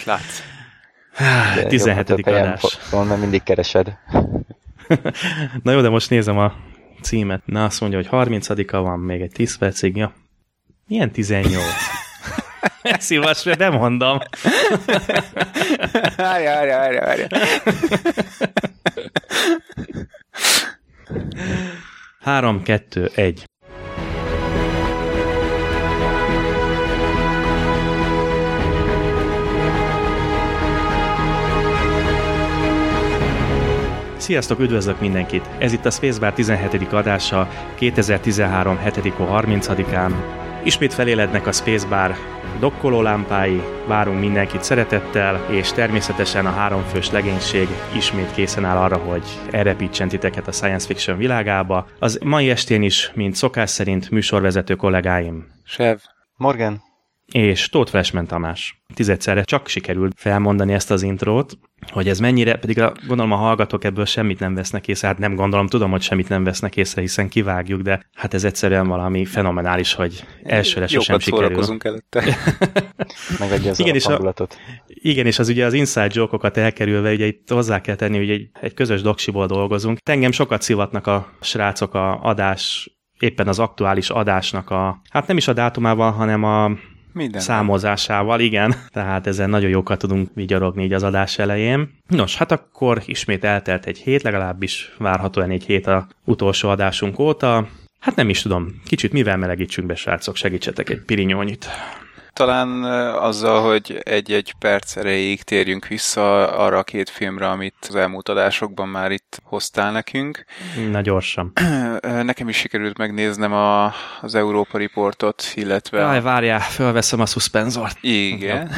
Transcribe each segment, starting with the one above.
Mit látsz? De 17. adás. Szóval mert mindig keresed. Na jó, de most nézem a címet. Na, azt mondja, hogy 30 van, még egy 10 percig. Ja. Milyen 18? Szívas, nem mondom. Várja, várja, várja, várja. Három, kettő, egy. Sziasztok, üdvözlök mindenkit! Ez itt a Spacebar 17. adása 2013. 7. 30-án. Ismét felélednek a Spacebar dokkoló lámpái, várunk mindenkit szeretettel, és természetesen a háromfős legénység ismét készen áll arra, hogy elrepítsen titeket a science fiction világába. Az mai estén is, mint szokás szerint műsorvezető kollégáim. Sev. Morgan. És Tóth Flashman Tamás. Tizedszerre csak sikerült felmondani ezt az intrót, hogy ez mennyire, pedig a, gondolom a hallgatók ebből semmit nem vesznek észre, hát nem gondolom, tudom, hogy semmit nem vesznek észre, hiszen kivágjuk, de hát ez egyszerűen valami fenomenális, hogy elsőre sosem sikerül. előtte. Megadja az igen, és a, igen, és az ugye az inside joke-okat elkerülve, ugye itt hozzá kell tenni, hogy egy, egy közös doksiból dolgozunk. Engem sokat szivatnak a srácok a adás éppen az aktuális adásnak a, hát nem is a dátumával, hanem a minden. Számozásával, igen. Tehát ezen nagyon jókat tudunk vigyorogni így az adás elején. Nos, hát akkor ismét eltelt egy hét, legalábbis várhatóan egy hét a utolsó adásunk óta. Hát nem is tudom, kicsit mivel melegítsünk be, srácok, segítsetek egy pirinyónyit. Talán azzal, hogy egy-egy perc erejéig térjünk vissza arra a két filmre, amit az elmúlt adásokban már itt hoztál nekünk. Na gyorsan. Nekem is sikerült megnéznem a, az Európa Riportot, illetve... Jaj, várjál, fölveszem a suspenzort. Igen.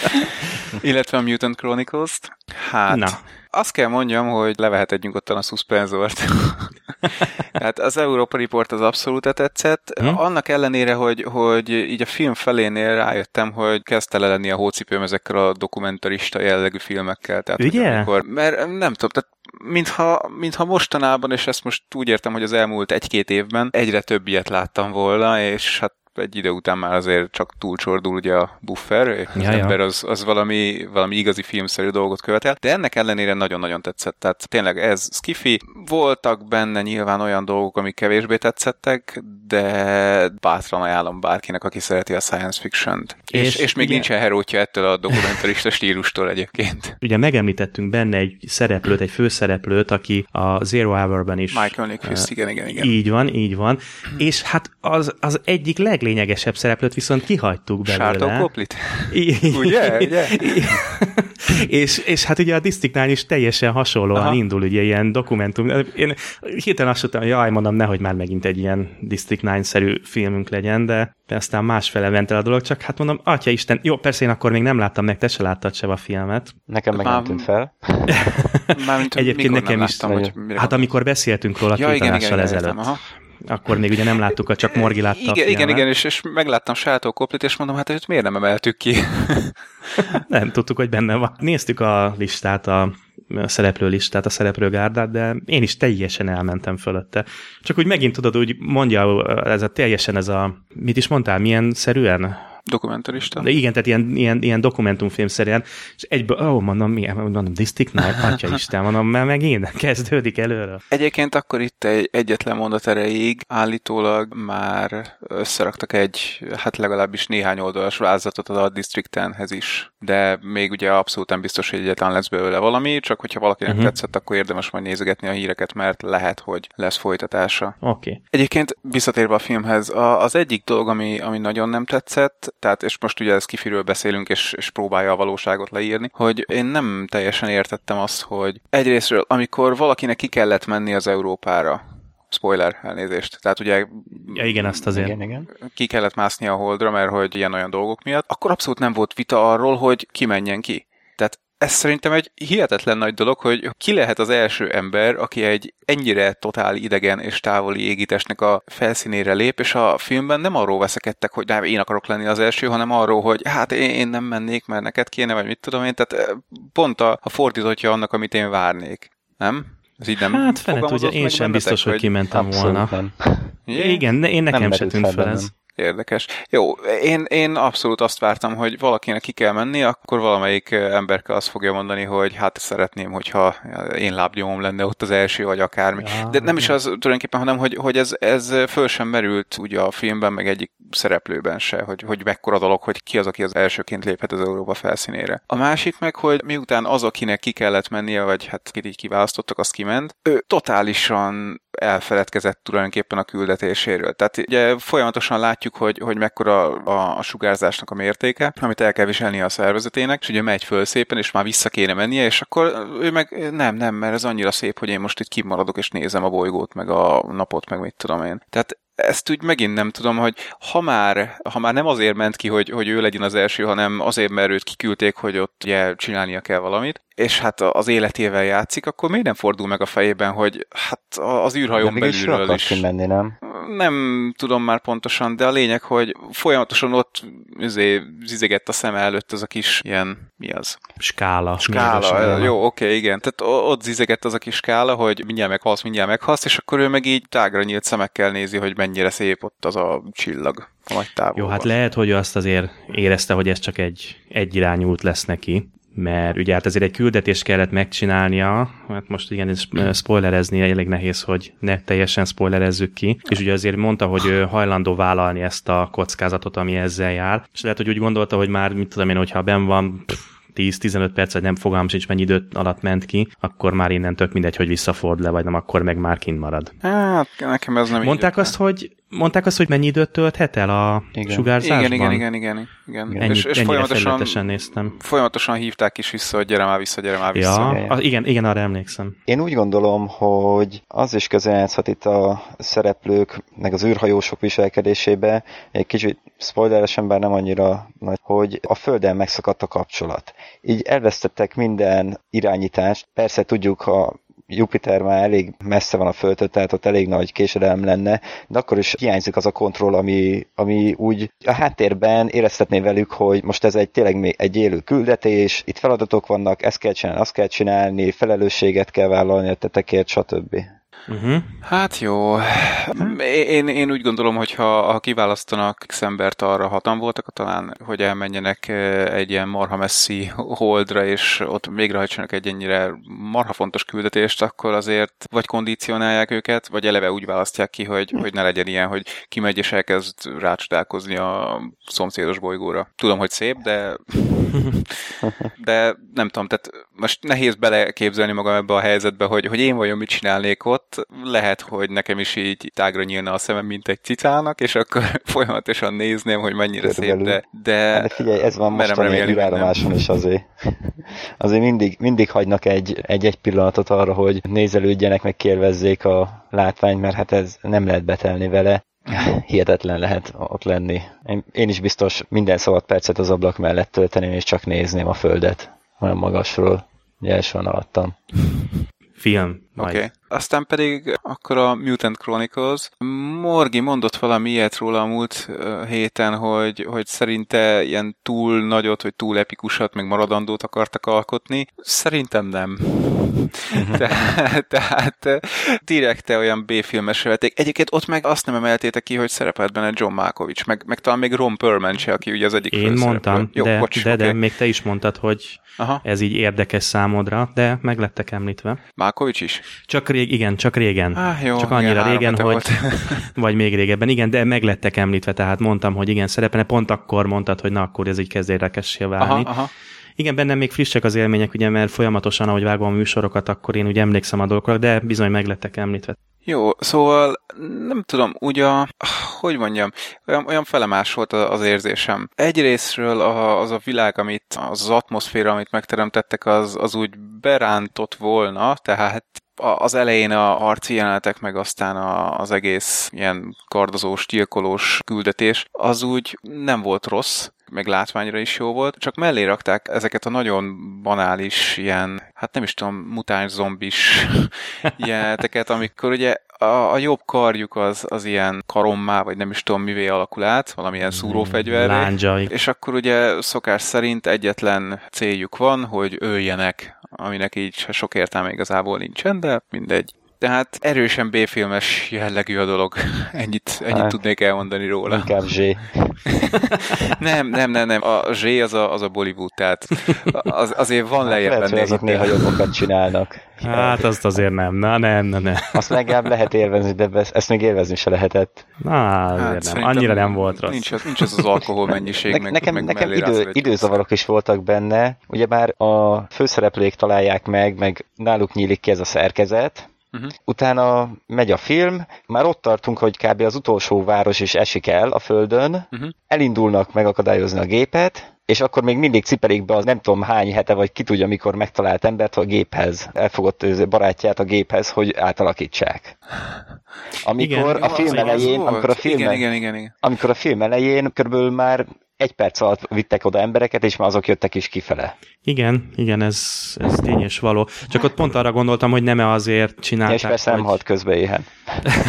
illetve a Mutant Chronicles-t. Hát, Na azt kell mondjam, hogy levehetett nyugodtan a szuszpenzort. hát az Európa Report az abszolút tetszett. Hm? Annak ellenére, hogy, hogy így a film felénél rájöttem, hogy kezdte le lenni a hócipőm ezekkel a dokumentarista jellegű filmekkel. Tehát, Ugye? Amikor, mert nem tudom, tehát mintha, mintha mostanában, és ezt most úgy értem, hogy az elmúlt egy-két évben egyre több ilyet láttam volna, és hát egy idő után már azért csak túlcsordul ugye a buffer, az ja, ember az, az valami, valami igazi filmszerű dolgot követel, de ennek ellenére nagyon-nagyon tetszett. Tehát tényleg ez skifi, voltak benne nyilván olyan dolgok, amik kevésbé tetszettek, de bátran ajánlom bárkinek, aki szereti a science fiction-t. És, és, és még ugye, nincsen herótja ettől a dokumentarista stílustól egyébként. Ugye megemlítettünk benne egy szereplőt, egy főszereplőt, aki a Zero Hour-ben is. Michael Nyquist, uh, igen, igen, igen. Így van, így van. És hát az, az egyik leg leglényegesebb szereplőt viszont kihagytuk belőle. Sártó Koplit? ugye? ugye? és, és hát ugye a District is teljesen hasonlóan Aha. indul, ugye ilyen dokumentum. Én hirtelen azt mondtam, jaj, mondom, nehogy már megint egy ilyen District 9-szerű filmünk legyen, de aztán másfele ment el a dolog, csak hát mondom, atya Isten, jó, persze én akkor még nem láttam meg, te se láttad se a filmet. Nekem meg nem tűnt fel. Egyébként nekem is, láttam, hogy hát amikor beszéltünk róla ja, két igen, igen, ezelőtt. Értem, akkor még ugye nem láttuk, a csak Morgi látta igen, Igen, igen, és, és megláttam Sátó Koplit, és mondom, hát hogy miért nem emeltük ki? nem tudtuk, hogy benne van. Néztük a listát, a szereplő listát, a szereplőgárdát, de én is teljesen elmentem fölötte. Csak úgy megint tudod, úgy mondja, ez a teljesen ez a, mit is mondtál, milyen szerűen? Dokumentarista. De igen, tehát ilyen, ilyen, ilyen dokumentumfilmszerűen, és egyből, ó, oh, mondom, milyen, mondom, District Night, atya Isten, mondom, mert megint kezdődik előre. Egyébként akkor itt egy egyetlen mondat erejéig állítólag már összeraktak egy, hát legalábbis néhány oldalas vázatot a District 10-hez is, de még ugye abszolút nem biztos, hogy egyetlen lesz belőle valami, csak hogyha valakinek uh-huh. tetszett, akkor érdemes majd nézegetni a híreket, mert lehet, hogy lesz folytatása. Oké. Okay. Egyébként visszatérve a filmhez, az egyik dolog, ami, ami nagyon nem tetszett, tehát és most ugye ez kifiről beszélünk, és, és próbálja a valóságot leírni, hogy én nem teljesen értettem azt, hogy egyrésztről, amikor valakinek ki kellett menni az Európára, spoiler, elnézést. Tehát ugye ja, igen, azt azért. Igen, igen. ki kellett mászni a holdra, mert hogy ilyen-olyan dolgok miatt, akkor abszolút nem volt vita arról, hogy ki menjen ki ez szerintem egy hihetetlen nagy dolog, hogy ki lehet az első ember, aki egy ennyire totál idegen és távoli égitestnek a felszínére lép, és a filmben nem arról veszekedtek, hogy nem, én akarok lenni az első, hanem arról, hogy hát én nem mennék, mert neked kéne, vagy mit tudom én, tehát pont a, a fordítottja annak, amit én várnék. Nem? Ez így nem hát fenet, ugye én sem biztos, hogy kimentem volna. Nem. Igen, én nekem nem se tűnt fel ez. Érdekes. Jó, én, én abszolút azt vártam, hogy valakinek ki kell menni, akkor valamelyik emberke azt fogja mondani, hogy hát szeretném, hogyha én lábnyomom lenne ott az első, vagy akármi. Ja, De nem is az tulajdonképpen, hanem hogy, hogy ez, ez föl sem merült ugye a filmben, meg egyik szereplőben se, hogy, hogy mekkora dolog, hogy ki az, aki az elsőként léphet az Európa felszínére. A másik meg, hogy miután az, akinek ki kellett mennie, vagy hát kit így kiválasztottak, az kiment, ő totálisan elfeledkezett tulajdonképpen a küldetéséről. Tehát ugye folyamatosan látjuk, hogy, hogy mekkora a, a sugárzásnak a mértéke, amit el kell viselni a szervezetének, és ugye megy föl szépen, és már vissza kéne mennie, és akkor ő meg nem, nem, mert ez annyira szép, hogy én most itt kimaradok, és nézem a bolygót, meg a napot, meg mit tudom én. Tehát ezt úgy megint nem tudom, hogy ha már, ha már nem azért ment ki, hogy, hogy ő legyen az első, hanem azért, mert őt kiküldték, hogy ott ugye csinálnia kell valamit, és hát az életével játszik, akkor miért nem fordul meg a fejében, hogy hát az űrhajón belülről is... is. Menni, nem? Nem tudom már pontosan, de a lényeg, hogy folyamatosan ott üzé, zizegett a szem előtt az a kis ilyen, mi az? Skála. Skála, jó, oké, okay, igen. Tehát ott zizegett az a kis skála, hogy mindjárt meghalsz, mindjárt meghalsz, és akkor ő meg így tágra nyílt szemekkel nézi, hogy mennyire szép ott az a csillag a nagy távolban. Jó, hát lehet, hogy azt azért érezte, hogy ez csak egy egyirányú út lesz neki, mert ugye hát ezért egy küldetést kellett megcsinálnia, hát most igen, ez spoilerezni elég nehéz, hogy ne teljesen spoilerezzük ki, és ugye azért mondta, hogy ő hajlandó vállalni ezt a kockázatot, ami ezzel jár, és lehet, hogy úgy gondolta, hogy már, mit tudom én, hogyha ben van, pff, 10-15 perc, vagy nem fogalmam sincs, mennyi idő alatt ment ki, akkor már innen tök mindegy, hogy visszaford le, vagy nem, akkor meg már kint marad. Hát, nekem ez nem Mondták azt, hogy Mondták azt, hogy mennyi időt tölthet el a igen. sugárzásban? Igen, igen, igen, igen. igen. Ennyi, és, és folyamatosan, néztem. Folyamatosan hívták is vissza, hogy gyere már vissza, gyere már vissza. Ja, a, igen, igen, arra emlékszem. Én úgy gondolom, hogy az is közeljátszhat itt a szereplők, meg az űrhajósok viselkedésébe, egy kicsit spoileresen, bár nem annyira nagy, hogy a Földdel megszakadt a kapcsolat. Így elvesztettek minden irányítást. Persze tudjuk, ha Jupiter már elég messze van a Földtől, tehát ott elég nagy késedelem lenne, de akkor is hiányzik az a kontroll, ami, ami úgy a háttérben éreztetné velük, hogy most ez egy tényleg még egy élő küldetés, itt feladatok vannak, ezt kell csinálni, azt kell csinálni, felelősséget kell vállalni a tetekért, stb. Uh-huh. Hát jó. Én, én úgy gondolom, hogy ha, kiválasztanak X embert arra hatan voltak, talán, hogy elmenjenek egy ilyen marha messzi holdra, és ott végrehajtsanak egy ennyire marha fontos küldetést, akkor azért vagy kondicionálják őket, vagy eleve úgy választják ki, hogy, hogy ne legyen ilyen, hogy kimegy és elkezd rácsodálkozni a szomszédos bolygóra. Tudom, hogy szép, de de nem tudom, tehát most nehéz beleképzelni magam ebbe a helyzetbe, hogy, hogy én vajon mit csinálnék ott, lehet, hogy nekem is így tágra nyílna a szemem, mint egy cicának, és akkor folyamatosan nézném, hogy mennyire Körülbelül. szép, de, de, de figyelj, ez van most a űrállomáson is azért. Azért mindig, mindig hagynak egy, egy-egy pillanatot arra, hogy nézelődjenek, meg kérvezzék a látványt, mert hát ez nem lehet betelni vele hihetetlen lehet ott lenni. Én, én is biztos minden szabad percet az ablak mellett tölteném, és csak nézném a földet olyan magasról, ugye első alattam film. Oké. Okay. Aztán pedig akkor a Mutant Chronicles. Morgi mondott valami ilyet róla a múlt héten, hogy, hogy szerinte ilyen túl nagyot, vagy túl epikusat, meg maradandót akartak alkotni. Szerintem nem. Mhm. tehát, tehát direkte olyan B-filmes vették. Egyébként ott meg azt nem emeltétek ki, hogy szerepelt benne John Malkovich, meg, meg talán még Ron Perlman se, aki ugye az egyik Én mondtam, Jó, de, bocs, de, okay. de még te is mondtad, hogy Aha. ez így érdekes számodra, de meg lettek említve. Malkovich is? Csak rég, igen, csak régen. Ah, jó, csak annyira igen, régen, hogy vagy még régebben, igen, de meg lettek említve, tehát mondtam, hogy igen, szerepene, pont akkor mondtad, hogy na, akkor ez így kezd érdekessé válni. Aha, aha. Igen, bennem még frissek az élmények, ugye, mert folyamatosan, ahogy vágom a műsorokat, akkor én ugye emlékszem a dolgokra, de bizony meglettek említve. Jó, szóval nem tudom, ugye, hogy mondjam, olyan, olyan felemás volt az érzésem. Egyrésztről az a világ, amit, az, az atmoszféra, amit megteremtettek, az, az úgy berántott volna, tehát az elején a harci jelenetek, meg aztán az egész ilyen kardozós, gyilkolós küldetés, az úgy nem volt rossz, meg látványra is jó volt, csak mellé rakták ezeket a nagyon banális ilyen, hát nem is tudom, mutáns zombis jeleneteket, amikor ugye a, a jobb karjuk az, az ilyen karommá, vagy nem is tudom mivé alakul át, valamilyen szúrófegyver. Lándzsai. És akkor ugye szokás szerint egyetlen céljuk van, hogy öljenek, aminek így sok értelme igazából nincsen, de mindegy. Tehát erősen B-filmes jellegű a dolog. Ennyit, ennyit hát, tudnék elmondani róla. Inkább Z. nem, nem, nem, nem. A Z az a, az a Bollywood, tehát az, azért van lejjebb Lehet, benne. azok néha jobbokat csinálnak. Hát azt azért nem, na nem, na nem. Azt legalább lehet élvezni, de ezt még élvezni se lehetett. Na, azért hát nem. Annyira nem volt rossz. Nincs, nincs az az alkohol mennyiség. Ne, meg, nekem meg nekem idő, időzavarok is voltak benne. Ugyebár a főszereplők találják meg, meg náluk nyílik ki ez a szerkezet, Uh-huh. Utána megy a film, már ott tartunk, hogy kb. az utolsó város is esik el a földön, uh-huh. elindulnak megakadályozni a gépet, és akkor még mindig cipelik be az nem tudom hány hete, vagy ki tudja, mikor megtalált embert a géphez, elfogott barátját a géphez, hogy átalakítsák. Amikor igen, a film elején, amikor a film, igen, igen, igen, igen. amikor a film elején körülbelül már egy perc alatt vittek oda embereket, és már azok jöttek is kifele. Igen, igen, ez, ez tény és való. Csak ott pont arra gondoltam, hogy nem -e azért csinálták. És persze hogy... nem halt közben éhen.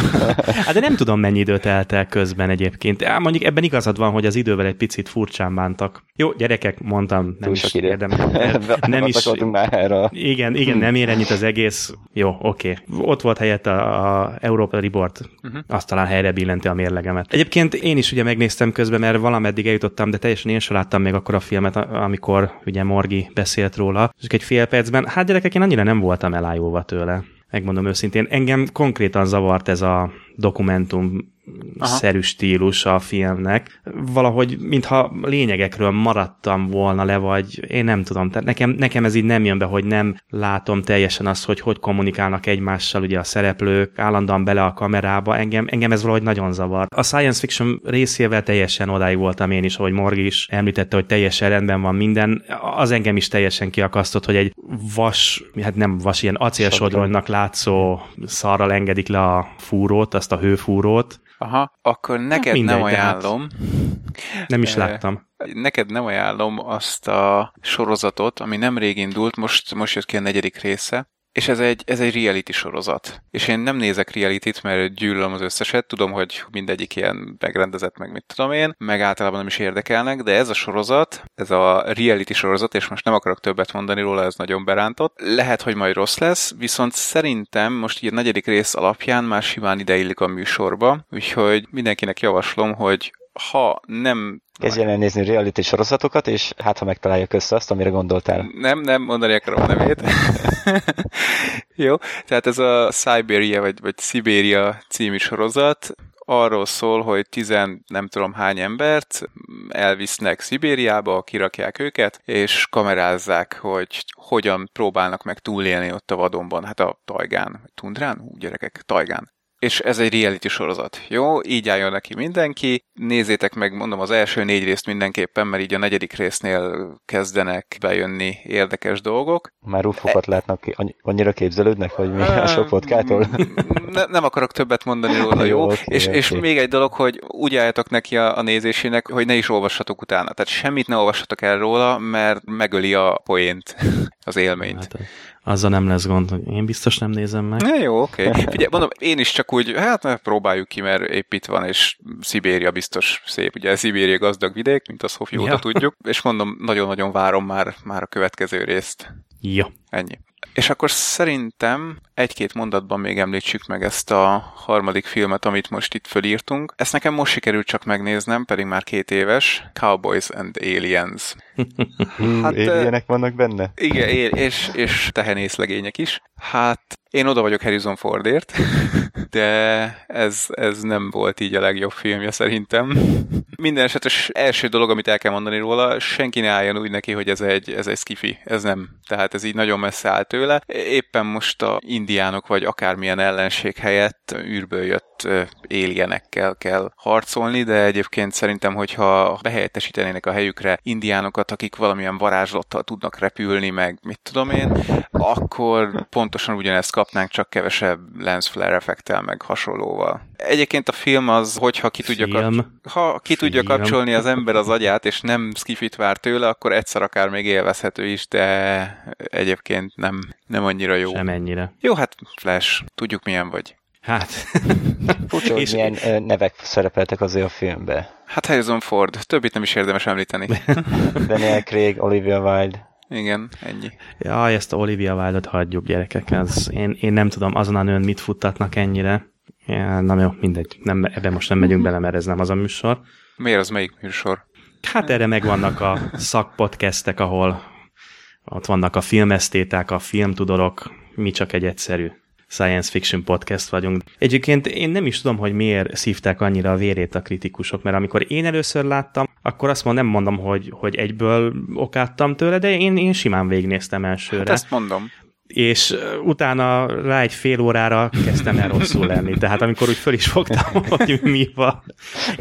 hát de nem tudom, mennyi időt el közben egyébként. Á, mondjuk ebben igazad van, hogy az idővel egy picit furcsán bántak. Jó, gyerekek, mondtam, nem Túl is érdemel. nem is. Már erre. Igen, igen, nem ér ennyit az egész. Jó, oké. Okay. Ott volt helyett a, a Europa Report, uh-huh. azt talán helyre billenti a mérlegemet. Egyébként én is ugye megnéztem közben, mert valameddig eljutottam, de teljesen én sem láttam még akkor a filmet, amikor ugye Morgi beszélt róla. És egy fél percben, hát gyerekek, én annyira nem voltam elájulva tőle megmondom őszintén. Engem konkrétan zavart ez a dokumentum Aha. szerű stílus a filmnek. Valahogy, mintha lényegekről maradtam volna le, vagy én nem tudom. Tehát nekem, nekem ez így nem jön be, hogy nem látom teljesen azt, hogy hogy kommunikálnak egymással ugye a szereplők, állandóan bele a kamerába. Engem, engem ez valahogy nagyon zavar. A science fiction részével teljesen odáig voltam én is, ahogy Morgi is említette, hogy teljesen rendben van minden. Az engem is teljesen kiakasztott, hogy egy vas, hát nem vas, ilyen acélsodronynak látszó szarral engedik le a fúrót, azt a hőfúrót, Aha, akkor hát neked mindegy, nem ajánlom. Nem is láttam. Neked nem ajánlom azt a sorozatot, ami nem rég indult, most, most jött ki a negyedik része, és ez egy, ez egy reality sorozat. És én nem nézek reality-t, mert gyűlölöm az összeset, tudom, hogy mindegyik ilyen megrendezett, meg mit tudom én, meg általában nem is érdekelnek, de ez a sorozat, ez a reality sorozat, és most nem akarok többet mondani róla, ez nagyon berántott. Lehet, hogy majd rossz lesz, viszont szerintem most így a negyedik rész alapján már simán ideillik a műsorba, úgyhogy mindenkinek javaslom, hogy ha nem Kezdjen el nézni reality sorozatokat, és hát ha megtalálja össze azt, amire gondoltál. Nem, nem, mondani akarom a nevét. Jó, tehát ez a Siberia, vagy, vagy Sibéria című sorozat, arról szól, hogy tizen nem tudom hány embert elvisznek Szibériába, kirakják őket, és kamerázzák, hogy hogyan próbálnak meg túlélni ott a vadonban, hát a tajgán, tundrán, hú, gyerekek, tajgán és ez egy reality sorozat. Jó, így álljon neki mindenki. Nézzétek meg, mondom, az első négy részt mindenképpen, mert így a negyedik résznél kezdenek bejönni érdekes dolgok. Már ufokat e... látnak, annyira képzelődnek, hogy mi a sok vodkától? Ne, nem akarok többet mondani róla, jó? jó okay, és, okay. és még egy dolog, hogy úgy álljatok neki a, a nézésének, hogy ne is olvassatok utána. Tehát semmit ne olvassatok el róla, mert megöli a poént, az élményt. Hát, azzal nem lesz gond, hogy én biztos nem nézem meg. Ja, jó, oké. Okay. Mondom, én is csak úgy, hát próbáljuk ki, mert épp itt van, és Szibéria biztos szép. Ugye Szibéria gazdag vidék, mint a Szofi ja. tudjuk, és mondom, nagyon-nagyon várom már, már a következő részt. Jó. Ennyi. És akkor szerintem egy-két mondatban még említsük meg ezt a harmadik filmet, amit most itt fölírtunk. Ezt nekem most sikerült csak megnéznem, pedig már két éves. Cowboys and Aliens. hát, Alienek vannak benne? Igen, és, és tehenészlegények is. Hát én oda vagyok Harrison Fordért, de ez, ez nem volt így a legjobb filmje szerintem. Minden esetres első dolog, amit el kell mondani róla, senki ne álljon úgy neki, hogy ez egy, ez egy skifi. Ez nem. Tehát ez így nagyon messze áll tőle. Éppen most a indiánok vagy akármilyen ellenség helyett űrből jött élienekkel kell harcolni, de egyébként szerintem, hogyha behelyettesítenének a helyükre indiánokat, akik valamilyen varázslattal tudnak repülni, meg mit tudom én, akkor pontosan ugyanezt kapnánk, csak kevesebb lens flare effektel, meg hasonlóval. Egyébként a film az, hogyha ki tudja, film. Kap- ha ki tudja film. kapcsolni az ember az agyát, és nem skifit vár tőle, akkor egyszer akár még élvezhető is, de egyébként nem, nem annyira jó. Sem ennyire. Jó, hát Flash, tudjuk milyen vagy. Hát. Furcsa, hogy milyen nevek szerepeltek azért a filmbe. Hát Harrison Ford, többit nem is érdemes említeni. Daniel Craig, Olivia Wilde. Igen, ennyi. Ja, ezt a Olivia Wilde-ot hagyjuk, gyerekek. Ez, én, én nem tudom, azon a nőn mit futtatnak ennyire. Ja, na jó, mindegy. Nem, ebben most nem megyünk bele, mert ez nem az a műsor. Miért az melyik műsor? Hát erre megvannak a szakpodcastek, ahol ott vannak a filmesztéták, a filmtudorok, mi csak egy egyszerű science fiction podcast vagyunk. Egyébként én nem is tudom, hogy miért szívták annyira a vérét a kritikusok, mert amikor én először láttam, akkor azt mondom, nem mondom, hogy, hogy egyből okáttam tőle, de én, én simán végignéztem elsőre. Hát ezt mondom és utána rá egy fél órára kezdtem el rosszul lenni. Tehát amikor úgy föl is fogtam, hogy mi van.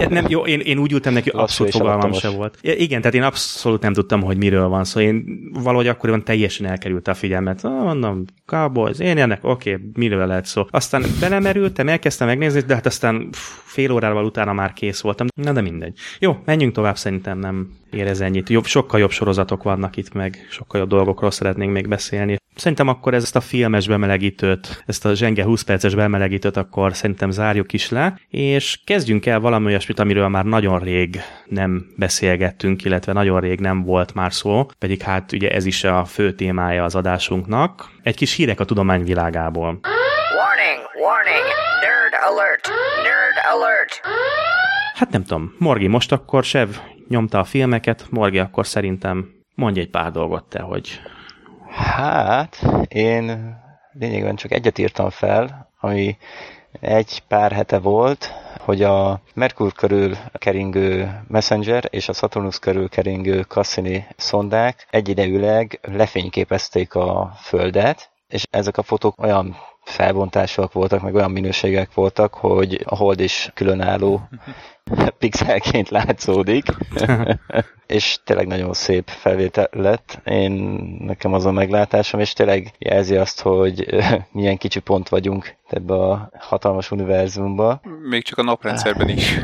Nem, jó, én, én úgy ültem neki, abszolút fogalmam se volt. Igen, tehát én abszolút nem tudtam, hogy miről van szó. Szóval én valahogy akkoriban teljesen elkerült a figyelmet. Ah, mondom, Cowboys, én ennek, oké, okay, miről lehet szó. Aztán belemerültem, elkezdtem megnézni, de hát aztán fél órával utána már kész voltam. Na de mindegy. Jó, menjünk tovább, szerintem nem érez ennyit. Jobb, sokkal jobb sorozatok vannak itt, meg sokkal jobb dolgokról szeretnénk még beszélni. Szerintem akkor ezt a filmes bemelegítőt, ezt a zsenge 20 perces bemelegítőt akkor szerintem zárjuk is le, és kezdjünk el valami olyasmit, amiről már nagyon rég nem beszélgettünk, illetve nagyon rég nem volt már szó, pedig hát ugye ez is a fő témája az adásunknak. Egy kis hírek a tudomány világából. Warning, warning, nerd alert, nerd alert. Hát nem tudom, Morgi most akkor Sev nyomta a filmeket, Morgi akkor szerintem mondj egy pár dolgot te, hogy Hát, én lényegben csak egyet írtam fel, ami egy pár hete volt, hogy a Merkur körül keringő Messenger és a Saturnus körül keringő Cassini szondák egyidejűleg lefényképezték a Földet, és ezek a fotók olyan felbontások voltak, meg olyan minőségek voltak, hogy a hold is különálló pixelként látszódik, és tényleg nagyon szép felvétel lett. Én, nekem az a meglátásom, és tényleg jelzi azt, hogy milyen kicsi pont vagyunk ebbe a hatalmas univerzumba. Még csak a naprendszerben is.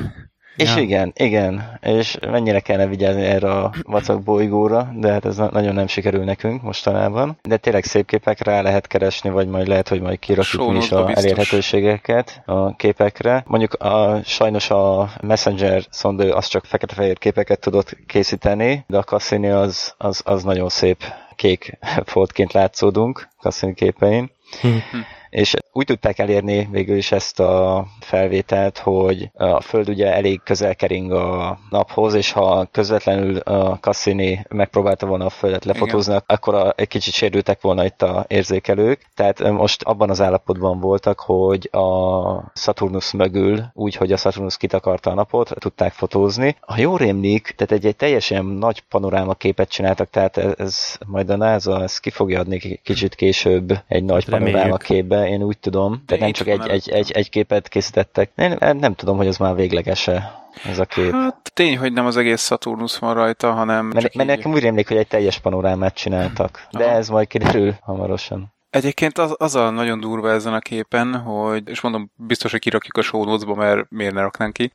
És ja. igen, igen, és mennyire kellene vigyázni erre a vacak bolygóra, de hát ez nagyon nem sikerül nekünk mostanában. De tényleg szép képek rá lehet keresni, vagy majd lehet, hogy majd kirakjuk is a biztos. elérhetőségeket a képekre. Mondjuk a, sajnos a Messenger szondő az csak fekete-fehér képeket tudott készíteni, de a Cassini az, az, az nagyon szép kék foltként látszódunk Cassini képein. Hm és úgy tudták elérni végül is ezt a felvételt, hogy a Föld ugye elég közel kering a naphoz, és ha közvetlenül a Cassini megpróbálta volna a Földet lefotózni, Igen. akkor a, egy kicsit sérültek volna itt a érzékelők. Tehát most abban az állapotban voltak, hogy a Saturnus mögül, úgy, hogy a Saturnus kitakarta a napot, tudták fotózni. Ha jól rémlik, tehát egy, egy teljesen nagy panoráma képet csináltak, tehát ez, ez majd a NASA ezt ki fogja adni kicsit később egy nagy panoráma képbe, én úgy tudom. Tehát nem csak egy, egy, egy, egy képet készítettek. Én nem tudom, hogy az már véglegese ez a kép. Hát tény, hogy nem az egész Saturnus van rajta, hanem... Mert, mert nekem úgy rémlik, hogy egy teljes panorámát csináltak. De Aha. ez majd kiderül hamarosan. Egyébként az, az a nagyon durva ezen a képen, hogy, és mondom, biztos, hogy kirakjuk a show notes mert miért ne raknánk ki,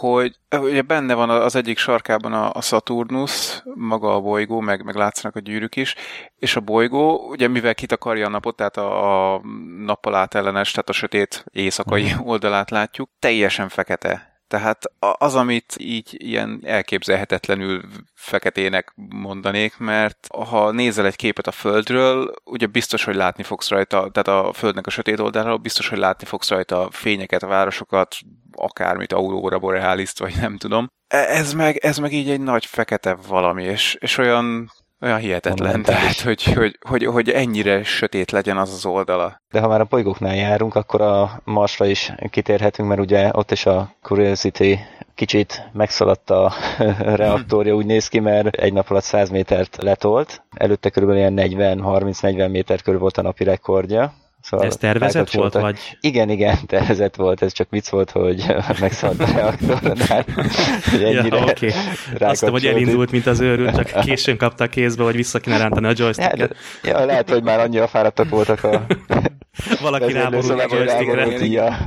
hogy ugye benne van az egyik sarkában a, a Saturnus, maga a bolygó, meg, meg látszanak a gyűrűk is, és a bolygó, ugye mivel kitakarja a napot, tehát a, a nappal átellenes, tehát a sötét éjszakai mhm. oldalát látjuk, teljesen fekete tehát az, amit így ilyen elképzelhetetlenül feketének mondanék, mert ha nézel egy képet a Földről, ugye biztos, hogy látni fogsz rajta, tehát a Földnek a sötét oldaláról, biztos, hogy látni fogsz rajta fényeket, városokat, akármit, aurora boreáliszt, vagy nem tudom. E, ez meg, ez meg így egy nagy fekete valami, és, és olyan olyan hihetetlen, tehát, hogy, hogy, hogy, hogy ennyire sötét legyen az az oldala. De ha már a bolygóknál járunk, akkor a Marsra is kitérhetünk, mert ugye ott is a Curiosity kicsit megszaladt a reaktorja, úgy néz ki, mert egy nap alatt 100 métert letolt. Előtte körülbelül ilyen 40-30-40 méter körül volt a napi rekordja Szóval ez tervezett volt, vagy? Igen, igen, tervezett volt, ez csak vicc volt, hogy megszállt a reaktornál. ja, oké. Okay. Azt hogy elindult, mint az őrült, csak későn kapta a kézbe, hogy vissza kéne rántani a joysticket. Ja, ja, lehet, hogy már annyira fáradtak voltak a valaki ráborult a joystickre.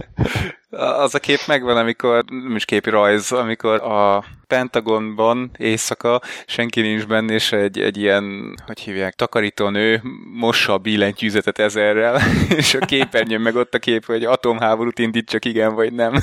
Az a kép megvan, amikor, nem is képi rajz, amikor a Pentagonban éjszaka senki nincs benne, és egy, egy ilyen, hogy hívják, takarítónő mossa a billentyűzetet ezerrel, és a képernyőn meg ott a kép, hogy atomháborút indít, csak igen vagy nem.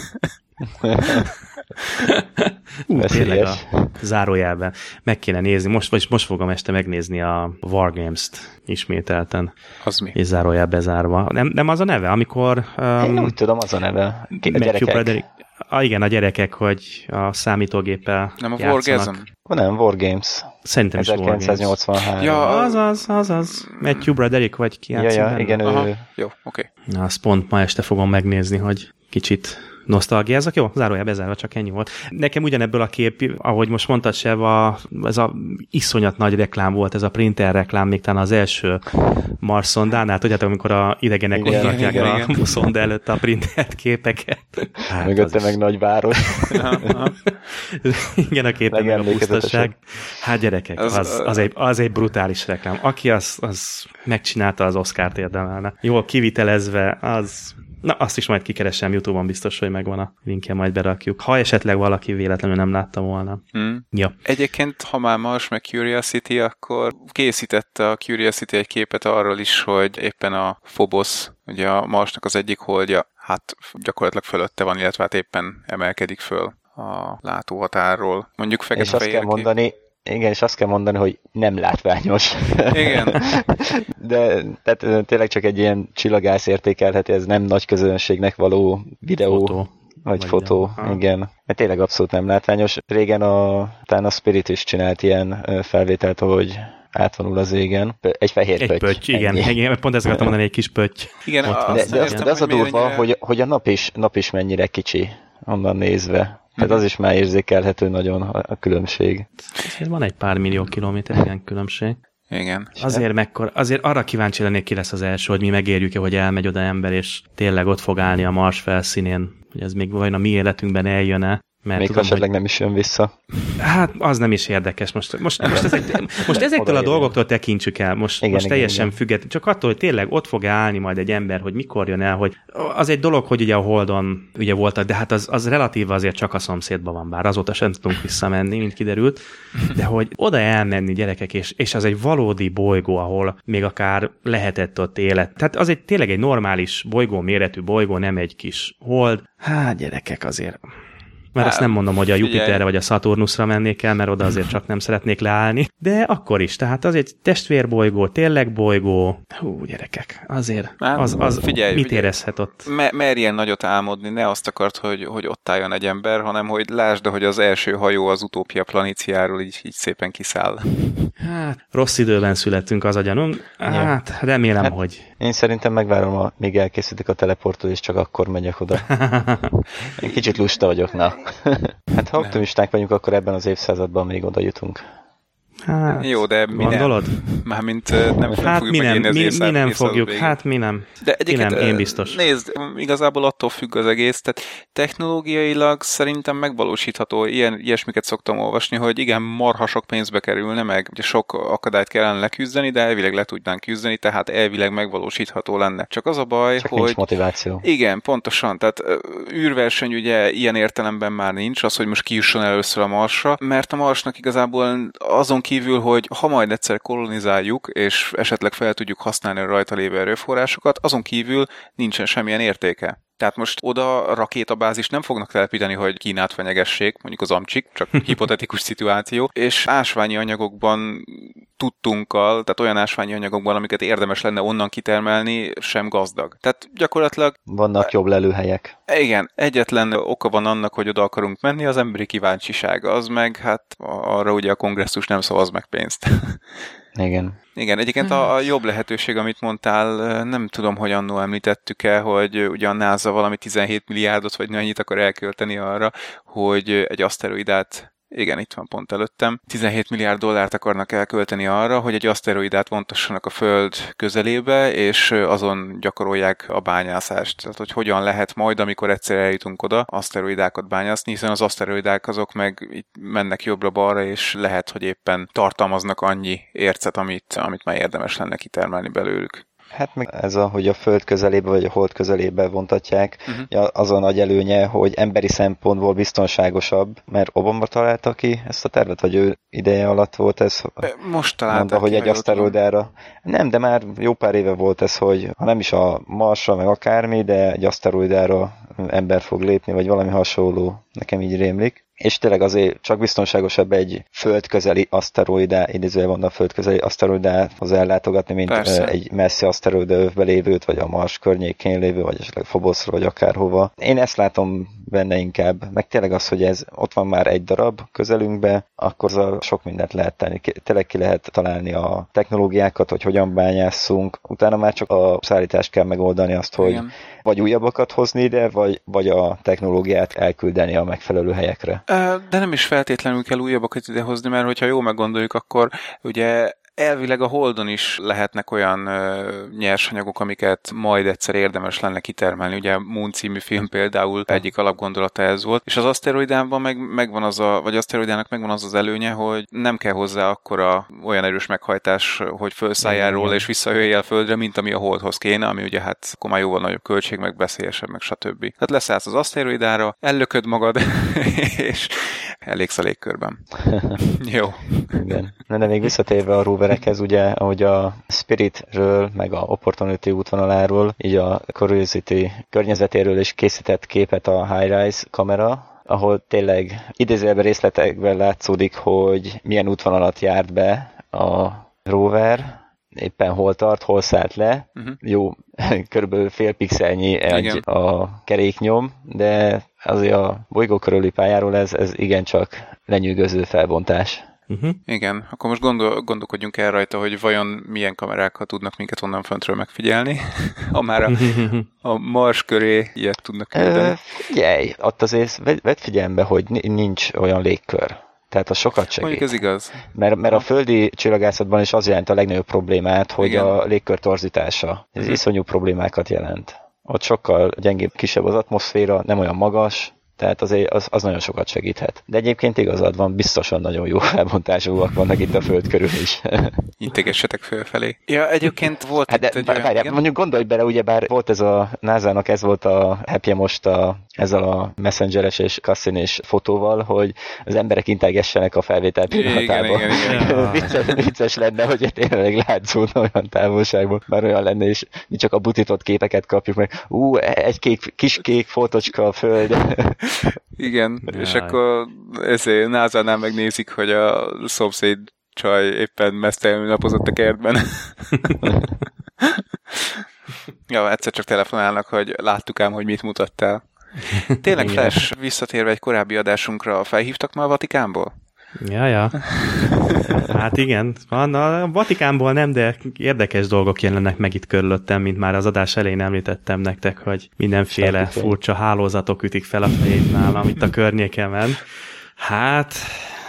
Ú, tényleg a zárójelben. Meg kéne nézni, most, vagy most fogom este megnézni a Wargames-t ismételten. Az mi? És zárójel bezárva. Nem, nem az a neve, amikor... Um, Én úgy tudom, az a neve. A Matthew Broderick, a, igen, a gyerekek, hogy a számítógéppel Nem a játszanak. Wargasm? Nem, Wargames. Szerintem is Wargames. 1983. Ja, Az az, az az. Matthew Broderick, vagy ki ja, ja benne? igen, Aha, ő... jó, oké. Na, azt pont ma este fogom megnézni, hogy kicsit nosztalgiázak. Jó, zárójel bezárva, csak ennyi volt. Nekem ugyanebből a kép, ahogy most mondtad, Seva, ez a iszonyat nagy reklám volt, ez a printer reklám, még talán az első Mars szondánál, tudjátok, amikor a idegenek Igen, ott rakják igen, a igen. szonda előtt a printert képeket. Hát, Mögötte az meg is- nagy város. Igen, a képen a pusztaság. Hát gyerekek, Az, az, egy, az egy brutális reklám. Aki az, az megcsinálta, az Oscar-t érdemelne. Jól kivitelezve, az... Na, azt is majd kikeresem YouTube-on, biztos, hogy megvan a linkje, majd berakjuk. Ha esetleg valaki véletlenül nem látta volna. Hmm. Ja. Egyébként, ha már Mars meg Curiosity, akkor készítette a Curiosity egy képet arról is, hogy éppen a Phobos, ugye a Marsnak az egyik holdja, hát gyakorlatilag fölötte van, illetve hát éppen emelkedik föl a látóhatárról. Mondjuk és azt kell mondani, igen, és azt kell mondani, hogy nem látványos. Igen. De tehát tényleg csak egy ilyen csillagász értékelheti, ez nem nagy közönségnek való videó. Fotó. Vagy, Vagy fotó. Aha. igen. Mert tényleg abszolút nem látványos. Régen a, talán a Spirit is csinált ilyen felvételt, hogy átvonul az égen. Egy fehér Egy pötty, igen, ennyi. igen. Pont ezt akartam mondani, egy kis pötty. Igen, Ott. De, azt de, az, értem, de az a durva, ennyire- hogy, hogy a nap is, nap is mennyire kicsi onnan nézve. Tehát az is már érzékelhető nagyon a, különbség. Azért van egy pár millió kilométer, igen, különbség. Igen. Azért, mekkor, azért arra kíváncsi lennék, ki lesz az első, hogy mi megérjük-e, hogy elmegy oda ember, és tényleg ott fog állni a Mars felszínén, hogy ez még vajon a mi életünkben eljön-e. Mert Még tudom, hogy esetleg nem is jön vissza. Hát az nem is érdekes. Most, most, most, ezek, most ezektől a dolgoktól tekintsük el. Most, Igen, most igen, teljesen igen. független. Csak attól, hogy tényleg ott fog állni majd egy ember, hogy mikor jön el, hogy az egy dolog, hogy ugye a Holdon ugye voltak, de hát az, az relatív azért csak a szomszédban van, bár azóta sem tudunk visszamenni, mint kiderült, de hogy oda elmenni gyerekek, és, és az egy valódi bolygó, ahol még akár lehetett ott élet. Tehát az egy tényleg egy normális bolygó méretű bolygó, nem egy kis hold. Hát gyerekek azért mert azt Hát, nem mondom, hogy a figyelj. Jupiterre vagy a Saturnusra mennék el, mert oda azért csak nem szeretnék leállni. De akkor is. Tehát az egy testvérbolygó, tényleg bolygó. Hú, gyerekek, azért Hát, az, az figyelj, mit figyelj. érezhet ott? Me- merjen nagyot álmodni, ne azt akart, hogy, hogy ott álljon egy ember, hanem hogy lásd, hogy az első hajó az utópia planíciáról így, így szépen kiszáll. Hát, rossz időben születtünk az a gyanúm. Hát, remélem, Hát- hogy. Én szerintem megvárom, a, míg elkészítik a teleportot, és csak akkor megyek oda. Én kicsit lusta vagyok, na. Hát ha optimisták vagyunk, akkor ebben az évszázadban még oda jutunk. Hát, Jó, de mi nem. Gondolod? Mármint ö, nem, nem Hát fogjuk mi nem, mi, mi nem fogjuk, hát mi nem. De egyébként, nem, én biztos. Nézd, igazából attól függ az egész, tehát technológiailag szerintem megvalósítható, ilyen, ilyesmiket szoktam olvasni, hogy igen, marha sok pénzbe kerülne, meg ugye sok akadályt kellene leküzdeni, de elvileg le tudnánk küzdeni, tehát elvileg megvalósítható lenne. Csak az a baj, Csak hogy... nincs motiváció. Igen, pontosan. Tehát űrverseny ugye ilyen értelemben már nincs, az, hogy most kijusson először a Marsra, mert a Marsnak igazából azon kívül, hogy ha majd egyszer kolonizáljuk, és esetleg fel tudjuk használni a rajta lévő erőforrásokat, azon kívül nincsen semmilyen értéke. Tehát most oda rakétabázist nem fognak telepíteni, hogy Kínát fenyegessék, mondjuk az amcsik, csak hipotetikus szituáció, és ásványi anyagokban tudtunkkal, tehát olyan ásványi anyagokban, amiket érdemes lenne onnan kitermelni, sem gazdag. Tehát gyakorlatilag Vannak jobb lelőhelyek. igen, egyetlen oka van annak, hogy oda akarunk menni, az emberi kíváncsiság. Az meg, hát arra ugye a kongresszus nem szavaz meg pénzt. Igen. Igen, egyébként a, a jobb lehetőség, amit mondtál, nem tudom, hogy annó említettük-e, hogy ugye a NASA valami 17 milliárdot vagy annyit akar elkölteni arra, hogy egy aszteroidát igen, itt van pont előttem. 17 milliárd dollárt akarnak elkölteni arra, hogy egy aszteroidát vontassanak a Föld közelébe, és azon gyakorolják a bányászást. Tehát, hogy hogyan lehet majd, amikor egyszer eljutunk oda, aszteroidákat bányászni, hiszen az aszteroidák azok meg itt mennek jobbra-balra, és lehet, hogy éppen tartalmaznak annyi ércet, amit, amit már érdemes lenne kitermelni belőlük. Hát meg ez a, hogy a föld közelébe vagy a hold közelébe vontatják, uh-huh. az a nagy előnye, hogy emberi szempontból biztonságosabb, mert Obama találta ki ezt a tervet, vagy ő ideje alatt volt ez? Most találta mondta, hogy egy aszteroidára. Nem, de már jó pár éve volt ez, hogy ha nem is a Marsra, meg akármi, de egy aszteroidára ember fog lépni, vagy valami hasonló, nekem így rémlik és tényleg azért csak biztonságosabb egy földközeli aszteroidá, idézője van a földközeli aszteroidához ellátogatni, mint Persze. egy messzi aszteroida övbe lévőt, vagy a Mars környékén lévő, vagy esetleg Foboszra, vagy akárhova. Én ezt látom benne inkább, meg tényleg az, hogy ez ott van már egy darab közelünkbe, akkor az sok mindent lehet tenni. Tényleg ki lehet találni a technológiákat, hogy hogyan bányásszunk, utána már csak a szállítást kell megoldani azt, hogy Igen. vagy újabbakat hozni ide, vagy, vagy a technológiát elküldeni a megfelelő helyekre. De nem is feltétlenül kell újabbakat idehozni, mert hogyha jól meggondoljuk, akkor ugye elvileg a Holdon is lehetnek olyan ö, nyersanyagok, amiket majd egyszer érdemes lenne kitermelni. Ugye a Moon című film például egyik alapgondolata ez volt. És az aszteroidában meg, megvan az a, vagy aszteroidának megvan az az előnye, hogy nem kell hozzá akkora olyan erős meghajtás, hogy felszálljál róla és visszajöjjél földre, mint ami a Holdhoz kéne, ami ugye hát akkor már jóval nagyobb költség, meg veszélyesebb, meg stb. Tehát leszállsz az aszteroidára, ellököd magad, és elégsz a légkörben. Jó. Igen. De még visszatérve a roverekhez, ugye, ahogy a Spiritről, meg a Opportunity útvonaláról, így a Curiosity környezetéről is készített képet a High-Rise kamera, ahol tényleg idézőjelben részletekben látszódik, hogy milyen útvonalat járt be a rover, éppen hol tart, hol szállt le. Uh-huh. Jó, körülbelül fél pixelnyi egy a keréknyom, de azért a bolygó körüli pályáról ez, ez igencsak lenyűgöző felbontás. Uh-huh. Igen, akkor most gondol, gondolkodjunk el rajta, hogy vajon milyen kamerákkal tudnak minket onnan föntről megfigyelni, ha már a, a Mars köré ilyet tudnak küldeni. Figyelj, ott azért vedd figyelembe, hogy nincs olyan légkör. Tehát az sokat segít. Mondjuk ez igaz. Mert, mert a földi csillagászatban is az jelent a legnagyobb problémát, hogy Igen. a légkör torzítása. Ez uh-huh. iszonyú problémákat jelent. Ott sokkal gyengébb, kisebb az atmoszféra, nem olyan magas, tehát azért az, az nagyon sokat segíthet. De egyébként igazad van, biztosan nagyon jó felbontásúak vannak itt a föld körül is. Integessetek fölfelé. Ja, egyébként volt hát de, egy bár, olyan, mondjuk gondolj bele, ugye bár volt ez a NASA-nak ez volt a happy most a, ezzel a messengeres és kassinés fotóval, hogy az emberek integessenek a felvétel pillanatában. Igen, igen, igen, vicces, vicces lenne, hogy tényleg látszódna olyan távolságban, már olyan lenne, és mi csak a butított képeket kapjuk meg. Ú, egy kék, kis kék fotocska a föld. Igen, Jaj. és akkor ezért NASA-nál megnézik, hogy a szomszéd csaj éppen mesztelenül napozott a kertben. ja, egyszer csak telefonálnak, hogy láttuk ám, hogy mit mutattál. Tényleg, Flash, visszatérve egy korábbi adásunkra, felhívtak ma a Vatikánból? Ja, ja. Hát igen, van, a Vatikánból nem, de érdekes dolgok jelennek meg itt körülöttem, mint már az adás elején említettem nektek, hogy mindenféle furcsa hálózatok ütik fel a fejét nálam itt a környékemen. Hát,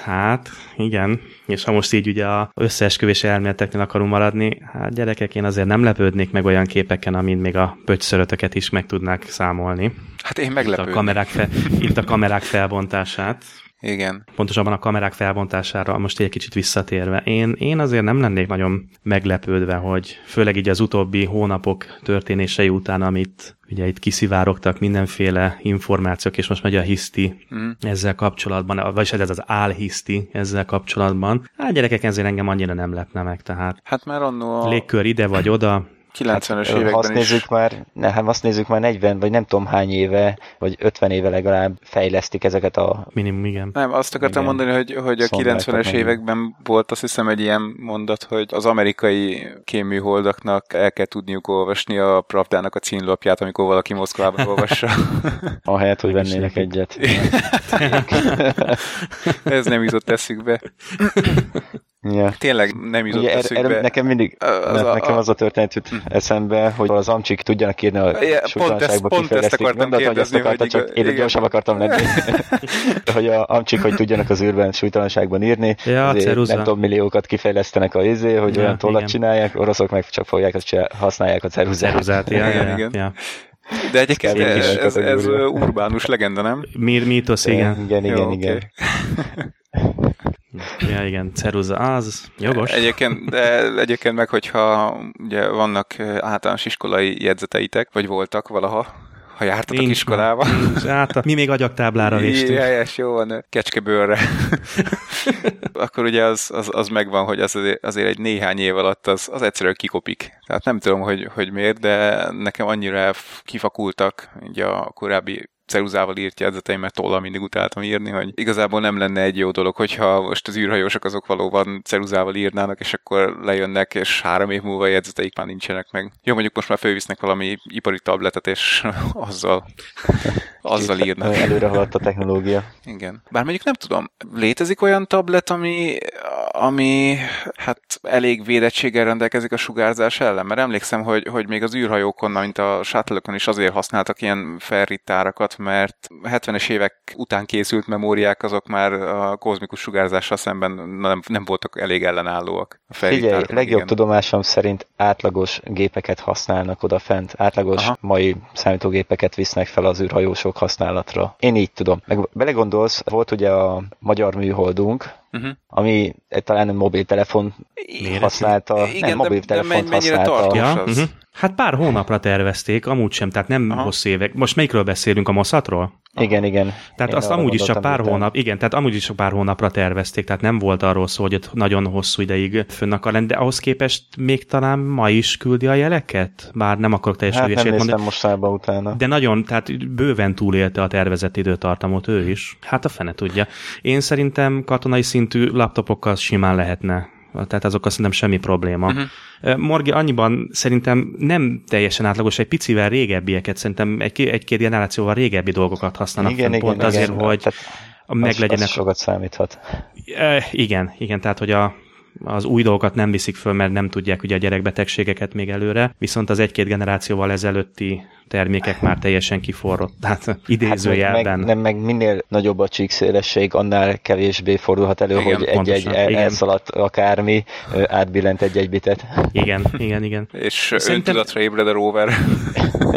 hát, igen. És ha most így ugye a összeesküvés elméleteknél akarunk maradni, hát gyerekek, én azért nem lepődnék meg olyan képeken, amin még a pöcsszörötöket is meg tudnák számolni. Hát én meglepődnék. Itt a kamerák, fe, itt a kamerák felbontását. Igen. Pontosabban a kamerák felbontására most egy kicsit visszatérve. Én, én azért nem lennék nagyon meglepődve, hogy főleg így az utóbbi hónapok történései után, amit ugye itt kiszivárogtak mindenféle információk, és most megy a hiszti mm. ezzel kapcsolatban, vagyis ez az álhiszti ezzel kapcsolatban. Hát gyerekek, ezért engem annyira nem lepne meg, tehát hát már annó a... légkör ide vagy oda, 90-es hát, években azt is. nézzük már, ne, hát azt nézzük már 40, vagy nem tudom hány éve, vagy 50 éve legalább fejlesztik ezeket a... Minimum, igen. Nem, azt akartam igen, mondani, hogy, hogy a 90-es években volt azt hiszem egy ilyen mondat, hogy az amerikai kéműholdaknak el kell tudniuk olvasni a Pravdának a címlapját, amikor valaki Moszkvában olvassa. Ahelyett, hogy vennének egyet. Ez nem jutott eszükbe. Ja. Tényleg nem jutott Ugye, eszükbe. Erre, nekem mindig, az a, nekem az a történet jut hm. eszembe, hogy az amcsik tudjanak írni a ja, pont ezt, pont ezt akartam Gondoltam, hogy ezt akarta, hogy csak én gyorsan akartam lenni. hogy a amcsik, hogy tudjanak az űrben súlytalanságban írni, ja, nem tudom, milliókat kifejlesztenek a izé, hogy ja, olyan tollat igen. csinálják, oroszok meg csak fogják, használják a ceruzát. Ceruzát, ja, ja, igen. ja. De egyébként ez, ez, ez, ez urbánus legenda, nem? Mir, mítosz, igen. Igen, igen, igen. igen. Ja, igen, ceruza az, jogos. Egyébként, de egyébként meg, hogyha ugye vannak általános iskolai jegyzeteitek, vagy voltak valaha, ha jártatok nincs iskolába. Nincs, hát, mi még agyaktáblára véstünk. Helyes, jó van, kecskebőrre. Akkor ugye az, az, az megvan, hogy az azért, azért egy néhány év alatt az, az egyszerűen kikopik. Tehát nem tudom, hogy, hogy miért, de nekem annyira kifakultak ugye a korábbi ceruzával írt jegyzeteimet tollal mindig utáltam írni, hogy igazából nem lenne egy jó dolog, hogyha most az űrhajósok azok valóban ceruzával írnának, és akkor lejönnek, és három év múlva jegyzeteik már nincsenek meg. Jó, mondjuk most már fölvisznek valami ipari tabletet, és azzal, azzal írnak. Előre haladt a technológia. Igen. Bár mondjuk nem tudom, létezik olyan tablet, ami, ami hát elég védettséggel rendelkezik a sugárzás ellen, mert emlékszem, hogy, hogy még az űrhajókon, mint a shuttle is azért használtak ilyen ferritárakat, mert 70-es évek után készült memóriák azok már a kozmikus sugárzással szemben nem, nem voltak elég ellenállóak. A Figyelj, legjobb igen. tudomásom szerint átlagos gépeket használnak odafent, átlagos Aha. mai számítógépeket visznek fel az űrhajósok használatra. Én így tudom. Meg belegondolsz, volt ugye a magyar műholdunk, uh-huh. ami talán mobiltelefon Méret? használta, Igen, nem, mobiltelefon használta. Ja, uh-huh. Hát pár hónapra tervezték, amúgy sem, tehát nem Aha. hosszú évek. Most melyikről beszélünk, a Mossatról? Igen, igen. Tehát Én azt amúgy is csak pár hónap, igen, tehát amúgy is csak pár hónapra tervezték, tehát nem volt arról szó, hogy ott nagyon hosszú ideig fönn akar lenni, de ahhoz képest még talán ma is küldi a jeleket? Bár nem akarok teljes hát nem mondani. mostában utána. De nagyon, tehát bőven túlélte a tervezett időtartamot ő is. Hát a fene tudja. Én szerintem katonai szintű laptopokkal simán lehetne tehát azokkal szerintem semmi probléma. Uh-huh. Morgi annyiban szerintem nem teljesen átlagos, egy picivel régebbieket, szerintem egy, egy-két generációval régebbi dolgokat használnak igen, igen, pont igen, azért, igen. hogy tehát meglegyenek... Az, sokat számíthat. Igen, igen, tehát hogy a, az új dolgokat nem viszik föl, mert nem tudják ugye a gyerekbetegségeket még előre, viszont az egy-két generációval ezelőtti termékek már teljesen kiforrott, tehát idézőjelben. Hát meg, nem, meg minél nagyobb a csíkszélesség, annál kevésbé fordulhat elő, igen, hogy egy-egy el, elszaladt akármi, átbillent egy-egy bitet. Igen, igen, igen. És Szerintem... öntudatra ébred a rover.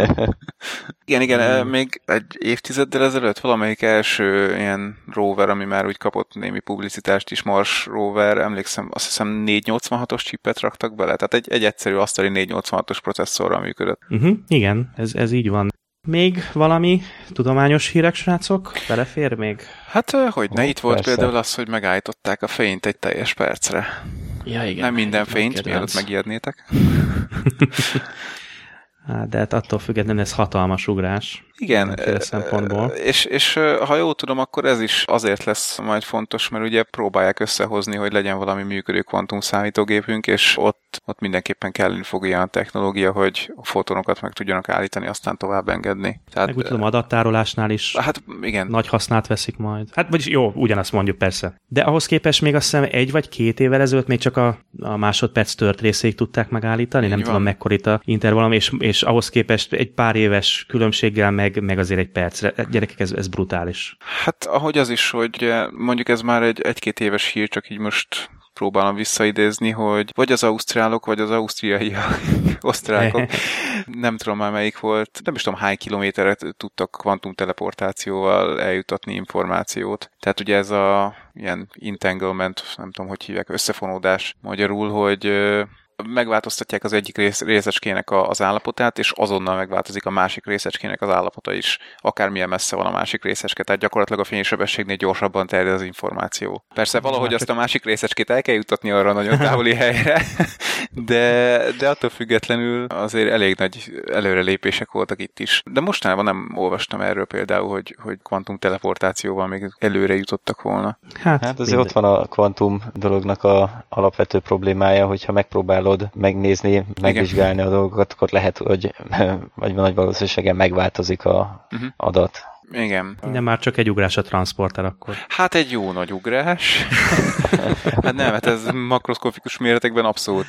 igen, igen, mm. még egy évtizeddel ezelőtt valamelyik első ilyen rover, ami már úgy kapott némi publicitást is, Mars rover, emlékszem, azt hiszem 486-os chipet raktak bele, tehát egy, egy egyszerű asztali 486-os processzorral működött. Uh-huh, igen, ez, ez így van. Még valami tudományos hírek, srácok? Belefér még? Hát, hogy ne, oh, itt volt persze. például az, hogy megállították a fényt egy teljes percre. Ja, igen. Nem minden fényt, mielőtt megijednétek. Hát, de hát attól függetlenül ez hatalmas ugrás. Igen, szempontból. És, és ha jól tudom, akkor ez is azért lesz majd fontos, mert ugye próbálják összehozni, hogy legyen valami működő kvantum számítógépünk, és ott, ott mindenképpen kelleni fog ilyen technológia, hogy a fotonokat meg tudjanak állítani, aztán tovább engedni. Tehát, meg úgy tudom, adattárolásnál is hát, igen. nagy hasznát veszik majd. Hát vagyis jó, ugyanazt mondjuk persze. De ahhoz képest még azt hiszem egy vagy két évvel ezelőtt még csak a, a másodperc tört részéig tudták megállítani, Így nem van. tudom mekkora itt a intervallum, és, és ahhoz képest egy pár éves különbséggel meg meg, meg azért egy percre. Gyerekek, ez, ez brutális. Hát ahogy az is, hogy mondjuk ez már egy egy-két éves hír, csak így most próbálom visszaidézni, hogy vagy az ausztrálok, vagy az ausztriai osztrákok, nem tudom már melyik volt, nem is tudom hány kilométeret tudtak kvantumteleportációval eljutatni információt. Tehát ugye ez a ilyen entanglement, nem tudom, hogy hívják, összefonódás magyarul, hogy megváltoztatják az egyik rész, részecskének a, az állapotát, és azonnal megváltozik a másik részecskének az állapota is, akármilyen messze van a másik részecske, tehát gyakorlatilag a fénysebességnél gyorsabban terjed az információ. Persze valahogy azt a másik részecskét el kell jutatni arra nagyon távoli helyre, de, de attól függetlenül azért elég nagy előrelépések voltak itt is. De mostanában nem olvastam erről például, hogy, hogy kvantum teleportációval még előre jutottak volna. Hát, hát azért ott van a kvantum dolognak a alapvető problémája, hogyha megpróbálod tudod megnézni, megvizsgálni Igen. a dolgokat, akkor lehet, hogy vagy nagy valószínűséggel megváltozik a uh-huh. adat. Igen. De már csak egy ugrás a transporter akkor. Hát egy jó nagy ugrás. hát nem, hát ez makroszkopikus méretekben abszolút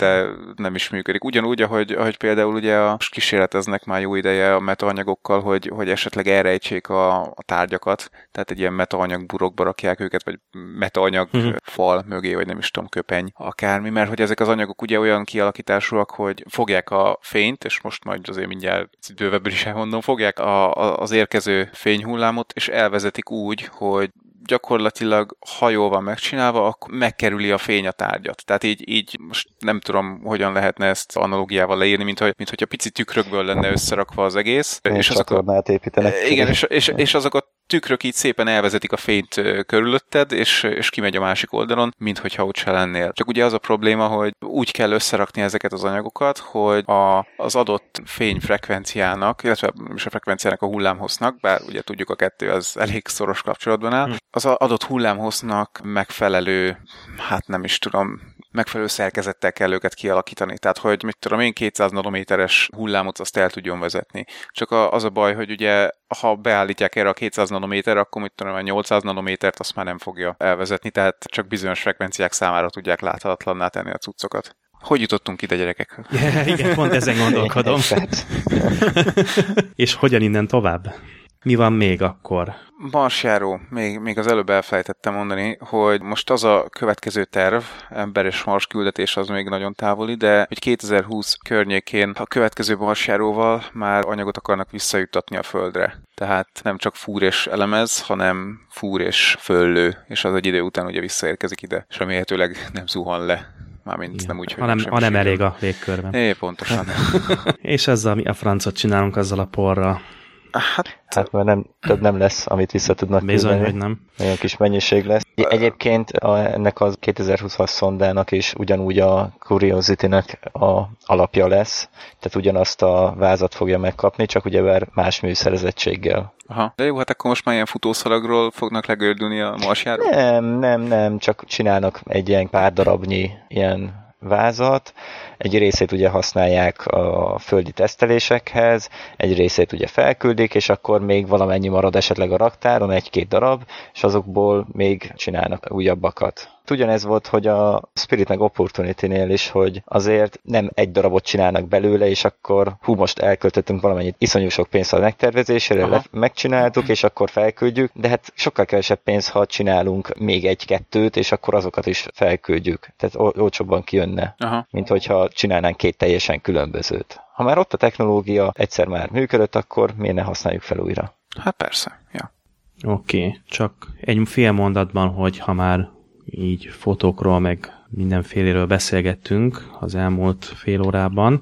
nem is működik. Ugyanúgy, ahogy, ahogy például ugye a kísérleteznek már jó ideje a metaanyagokkal, hogy, hogy esetleg elrejtsék a, a tárgyakat, tehát egy ilyen metaanyag burokba rakják őket, vagy metaanyag uh-huh. fal mögé, vagy nem is tudom, köpeny, akármi, mert hogy ezek az anyagok ugye olyan kialakításúak, hogy fogják a fényt, és most majd azért mindjárt bővebbül is elmondom, fogják a, a, az érkező fény hullámot, és elvezetik úgy, hogy gyakorlatilag ha jól van megcsinálva, akkor megkerüli a fény a tárgyat. Tehát így, így most nem tudom, hogyan lehetne ezt analógiával leírni, mint, hogy, mint hogyha pici tükrökből lenne összerakva az egész. Én és azokat, építenek. Igen, és, és, és azok a tükrök így szépen elvezetik a fényt körülötted, és, és kimegy a másik oldalon, mint hogyha ott se lennél. Csak ugye az a probléma, hogy úgy kell összerakni ezeket az anyagokat, hogy a, az adott fényfrekvenciának, illetve is a frekvenciának a hullámhossznak, bár ugye tudjuk a kettő az elég szoros kapcsolatban áll, hm. az adott hullámhossznak megfelelő, hát nem is tudom, megfelelő szerkezettel kell őket kialakítani. Tehát, hogy mit tudom én, 200 nanométeres hullámot azt el tudjon vezetni. Csak az a baj, hogy ugye, ha beállítják erre a 200 nanométer, akkor mit tudom, a 800 nanométert azt már nem fogja elvezetni, tehát csak bizonyos frekvenciák számára tudják láthatatlanná tenni a cuccokat. Hogy jutottunk ide, gyerekek? Yeah, igen, pont ezen gondolkodom. És hogyan innen tovább? Mi van még akkor? Marsjáró, még, még az előbb elfelejtettem mondani, hogy most az a következő terv, ember és Mars küldetés az még nagyon távoli, de hogy 2020 környékén a következő Marsjáróval már anyagot akarnak visszajuttatni a Földre. Tehát nem csak fúr és elemez, hanem fúr és föllő, és az egy idő után ugye visszaérkezik ide, és remélhetőleg nem zuhan le mármint Igen. nem úgy, hogy hanem, hanem elég a légkörben. É, pontosan. és ezzel mi a francot csinálunk azzal a porra? Hát, hát mert nem, több nem lesz, amit vissza tudnak Bizony, küldeni. hogy nem. Nagyon kis mennyiség lesz. Egyébként a, ennek a 2020-as szondának is ugyanúgy a Curiosity-nek a alapja lesz, tehát ugyanazt a vázat fogja megkapni, csak ugye más műszerezettséggel. Aha. De jó, hát akkor most már ilyen futószalagról fognak legördülni a marsjáról? Nem, nem, nem, csak csinálnak egy ilyen pár darabnyi ilyen vázat, egy részét ugye használják a földi tesztelésekhez, egy részét ugye felküldik, és akkor még valamennyi marad esetleg a raktáron, egy-két darab, és azokból még csinálnak újabbakat. Ugyanez volt, hogy a Spirit meg Opportunity-nél is, hogy azért nem egy darabot csinálnak belőle, és akkor hú, most elköltöttünk valamennyit iszonyú sok pénzt a megtervezésére, le, megcsináltuk, és akkor felküldjük, de hát sokkal kevesebb pénz, ha csinálunk még egy-kettőt, és akkor azokat is felküldjük. Tehát olcsóbban kijönne, Aha. mint hogyha csinálnánk két teljesen különbözőt. Ha már ott a technológia egyszer már működött, akkor miért ne használjuk fel újra? Hát persze, ja. Oké, okay. csak egy fél mondatban, hogy ha már így fotókról, meg mindenféléről beszélgettünk az elmúlt fél órában,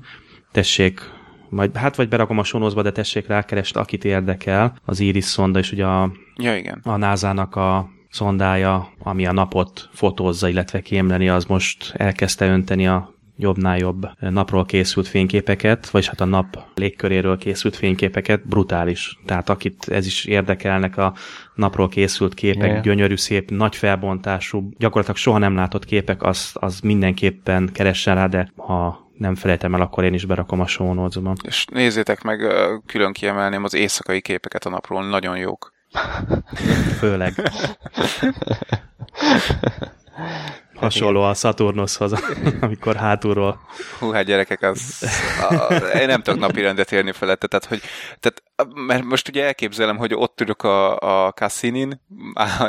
tessék majd, hát vagy berakom a sonozba, de tessék rákerest, akit érdekel, az Iris szonda, és ugye a, ja, igen. a NASA-nak a szondája, ami a napot fotózza, illetve kémleni, az most elkezdte önteni a jobbnál jobb napról készült fényképeket, vagyis hát a nap légköréről készült fényképeket, brutális. Tehát akit ez is érdekelnek a napról készült képek, yeah. gyönyörű, szép, nagy felbontású, gyakorlatilag soha nem látott képek, az, az mindenképpen keressen rá, de ha nem felejtem el, akkor én is berakom a show. És nézzétek meg, külön kiemelném az éjszakai képeket a napról, nagyon jók. Főleg. Hasonló a Saturnushoz, amikor hátulról. Hú, hát gyerekek, az, a, én nem tudok napi rendet érni felette, tehát, hogy, tehát, mert most ugye elképzelem, hogy ott ülök a, a Cassinin,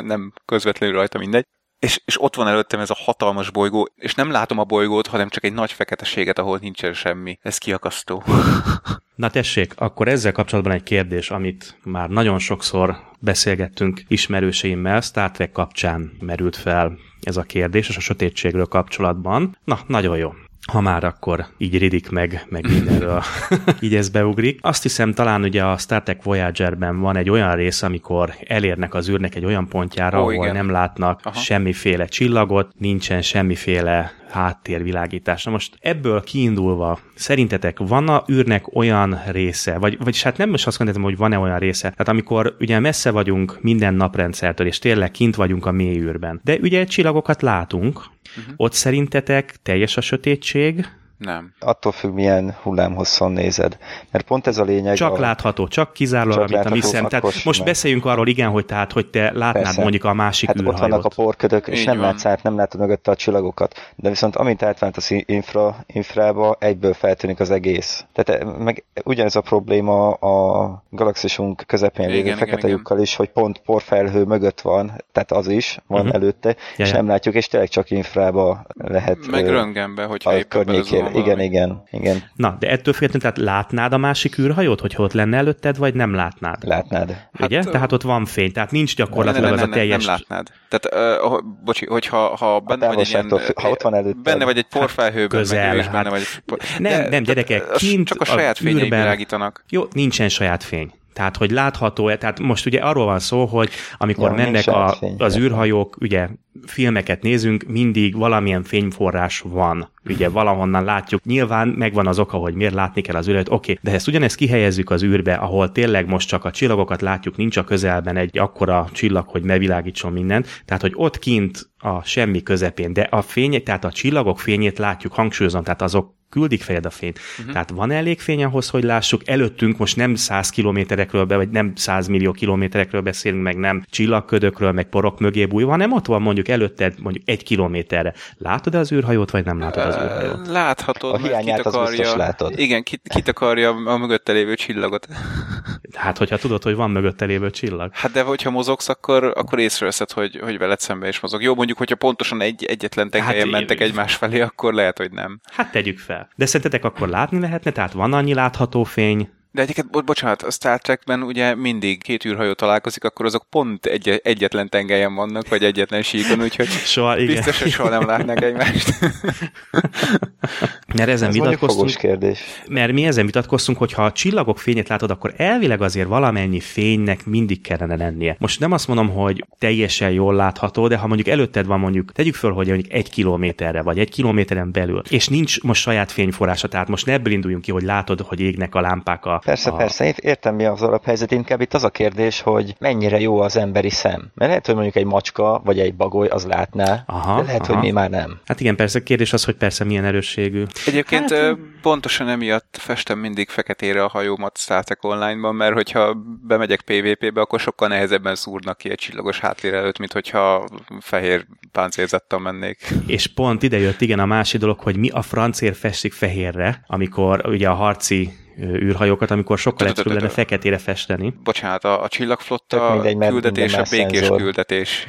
nem közvetlenül rajta mindegy, és, és ott van előttem ez a hatalmas bolygó, és nem látom a bolygót, hanem csak egy nagy feketeséget, ahol nincsen semmi. Ez kiakasztó. Na tessék, akkor ezzel kapcsolatban egy kérdés, amit már nagyon sokszor beszélgettünk ismerőseimmel, Star Trek kapcsán merült fel ez a kérdés, és a sötétségről kapcsolatban. Na, nagyon jó ha már akkor így ridik meg, meg mindenről így ez beugrik. Azt hiszem talán ugye a Star Trek Voyager-ben van egy olyan rész, amikor elérnek az űrnek egy olyan pontjára, oh, ahol igen. nem látnak Aha. semmiféle csillagot, nincsen semmiféle háttérvilágítás. Na most ebből kiindulva, szerintetek van a űrnek olyan része, vagy, vagy hát nem most azt mondhatom, hogy van-e olyan része, tehát amikor ugye messze vagyunk minden naprendszertől, és tényleg kint vagyunk a mély űrben, de ugye csillagokat látunk, uh-huh. ott szerintetek teljes a sötétség, nem. Attól függ, milyen hullámhosszon nézed. Mert pont ez a lényeg. Csak a... látható, csak kizárólag, amit a mi szem. Tehát most beszéljünk arról, igen, hogy tehát, hogy te látnád Persze. mondjuk a másik hát űrhajót. ott vannak a porködök, és Így nem van. látsz át, nem látod mögötte a csillagokat. De viszont amint átvált az infra, infrába, egyből feltűnik az egész. Tehát eh, meg ugyanez a probléma a galaxisunk közepén lévő fekete lyukkal is, hogy pont porfelhő mögött van, tehát az is van uh-huh. előtte, ja, és ja. nem látjuk, és tényleg csak infrába lehet meg röntgenbe, hogyha a környékére igen, igen, igen. Na, de ettől függetlenül, tehát látnád a másik űrhajót, hogyha ott lenne előtted, vagy nem látnád? Látnád. Ugye? Hát, tehát ott van fény, tehát nincs gyakorlatilag nem, az nem, a teljes... Nem, nem látnád. Tehát, uh, bocsi, hogyha ha benne vagy egy ilyen, ha ott van előtted. benne vagy egy porfelhőben, közel, meg ő is hát. benne vagy egy por... Nem, nem, gyerekek, kint Csak a saját fényei űrben- világítanak. Jó, nincsen saját fény. Tehát, hogy látható-e, tehát most ugye arról van szó, hogy amikor Ja, mennek a, az űrhajók, ugye filmeket nézünk, mindig valamilyen fényforrás van. Ugye valahonnan látjuk. Nyilván megvan az oka, hogy miért látni kell az űrhajót, oké, de ha ezt ugyanezt kihelyezzük az űrbe, ahol tényleg most csak a csillagokat látjuk, nincs a közelben egy akkora csillag, hogy megvilágítson mindent, tehát hogy ott kint a semmi közepén, de a fény, tehát a csillagok fényét látjuk, hangsúlyozom, tehát azok küldik fejed a fényt. Uh-huh. Tehát van elég fény ahhoz, hogy lássuk. Előttünk most nem 100 kilométerekről, be, vagy nem 100 millió kilométerekről beszélünk, meg nem csillagködökről, meg porok mögé bújva, hanem ott van mondjuk előtted mondjuk egy kilométerre. Látod az űrhajót, vagy nem látod az űrhajót? Láthatod, A mert hiányát az kitakarja, biztos látod. Igen, kit, kitakarja a mögötte lévő csillagot. Hát, hogyha tudod, hogy van mögötte lévő csillag. Hát de hogyha mozogsz, akkor, akkor észreveszed, hogy, hogy veled szembe is mozog. Jó, mondjuk, hogyha pontosan egy, egyetlen tengelyen Hát, hát, mentek én- egymás felé, akkor lehet, hogy nem. Hát tegyük fel. De szerintetek akkor látni lehetne? Tehát van annyi látható fény? De egyébként, bo- bocsánat, a Star Trekben ugye mindig két űrhajó találkozik, akkor azok pont egy, egyetlen tengelyen vannak, vagy egyetlen síkon, úgyhogy Soha, igen. biztos, hogy soha nem látnak egymást. Mert ezen Ez vitatkoztunk, kérdés. mert mi ezen vitatkoztunk, hogy ha a csillagok fényét látod, akkor elvileg azért valamennyi fénynek mindig kellene lennie. Most nem azt mondom, hogy teljesen jól látható, de ha mondjuk előtted van mondjuk, tegyük föl, hogy mondjuk egy kilométerre, vagy egy kilométeren belül, és nincs most saját fényforrása, tehát most ne ebből induljunk ki, hogy látod, hogy égnek a lámpák a... Persze, a... persze, én értem mi az alaphelyzet, inkább itt az a kérdés, hogy mennyire jó az emberi szem. Mert lehet, hogy mondjuk egy macska, vagy egy bagoly az látná, Aha, de lehet, aha. hogy mi már nem. Hát igen, persze, a kérdés az, hogy persze milyen erősségű. Egyébként Hát, hát, pontosan emiatt festem mindig feketére a hajómat Star Online-ban, mert hogyha bemegyek PvP-be, akkor sokkal nehezebben szúrnak ki egy csillagos háttér előtt, mint hogyha fehér páncélzattal mennék. És pont ide jött igen a másik dolog, hogy mi a francér festik fehérre, amikor ugye a harci űrhajókat, amikor sokkal egyszerűbb lenne feketére festeni. Bocsánat, a, a csillagflotta mindegy, küldetés a békés szenzor. küldetés.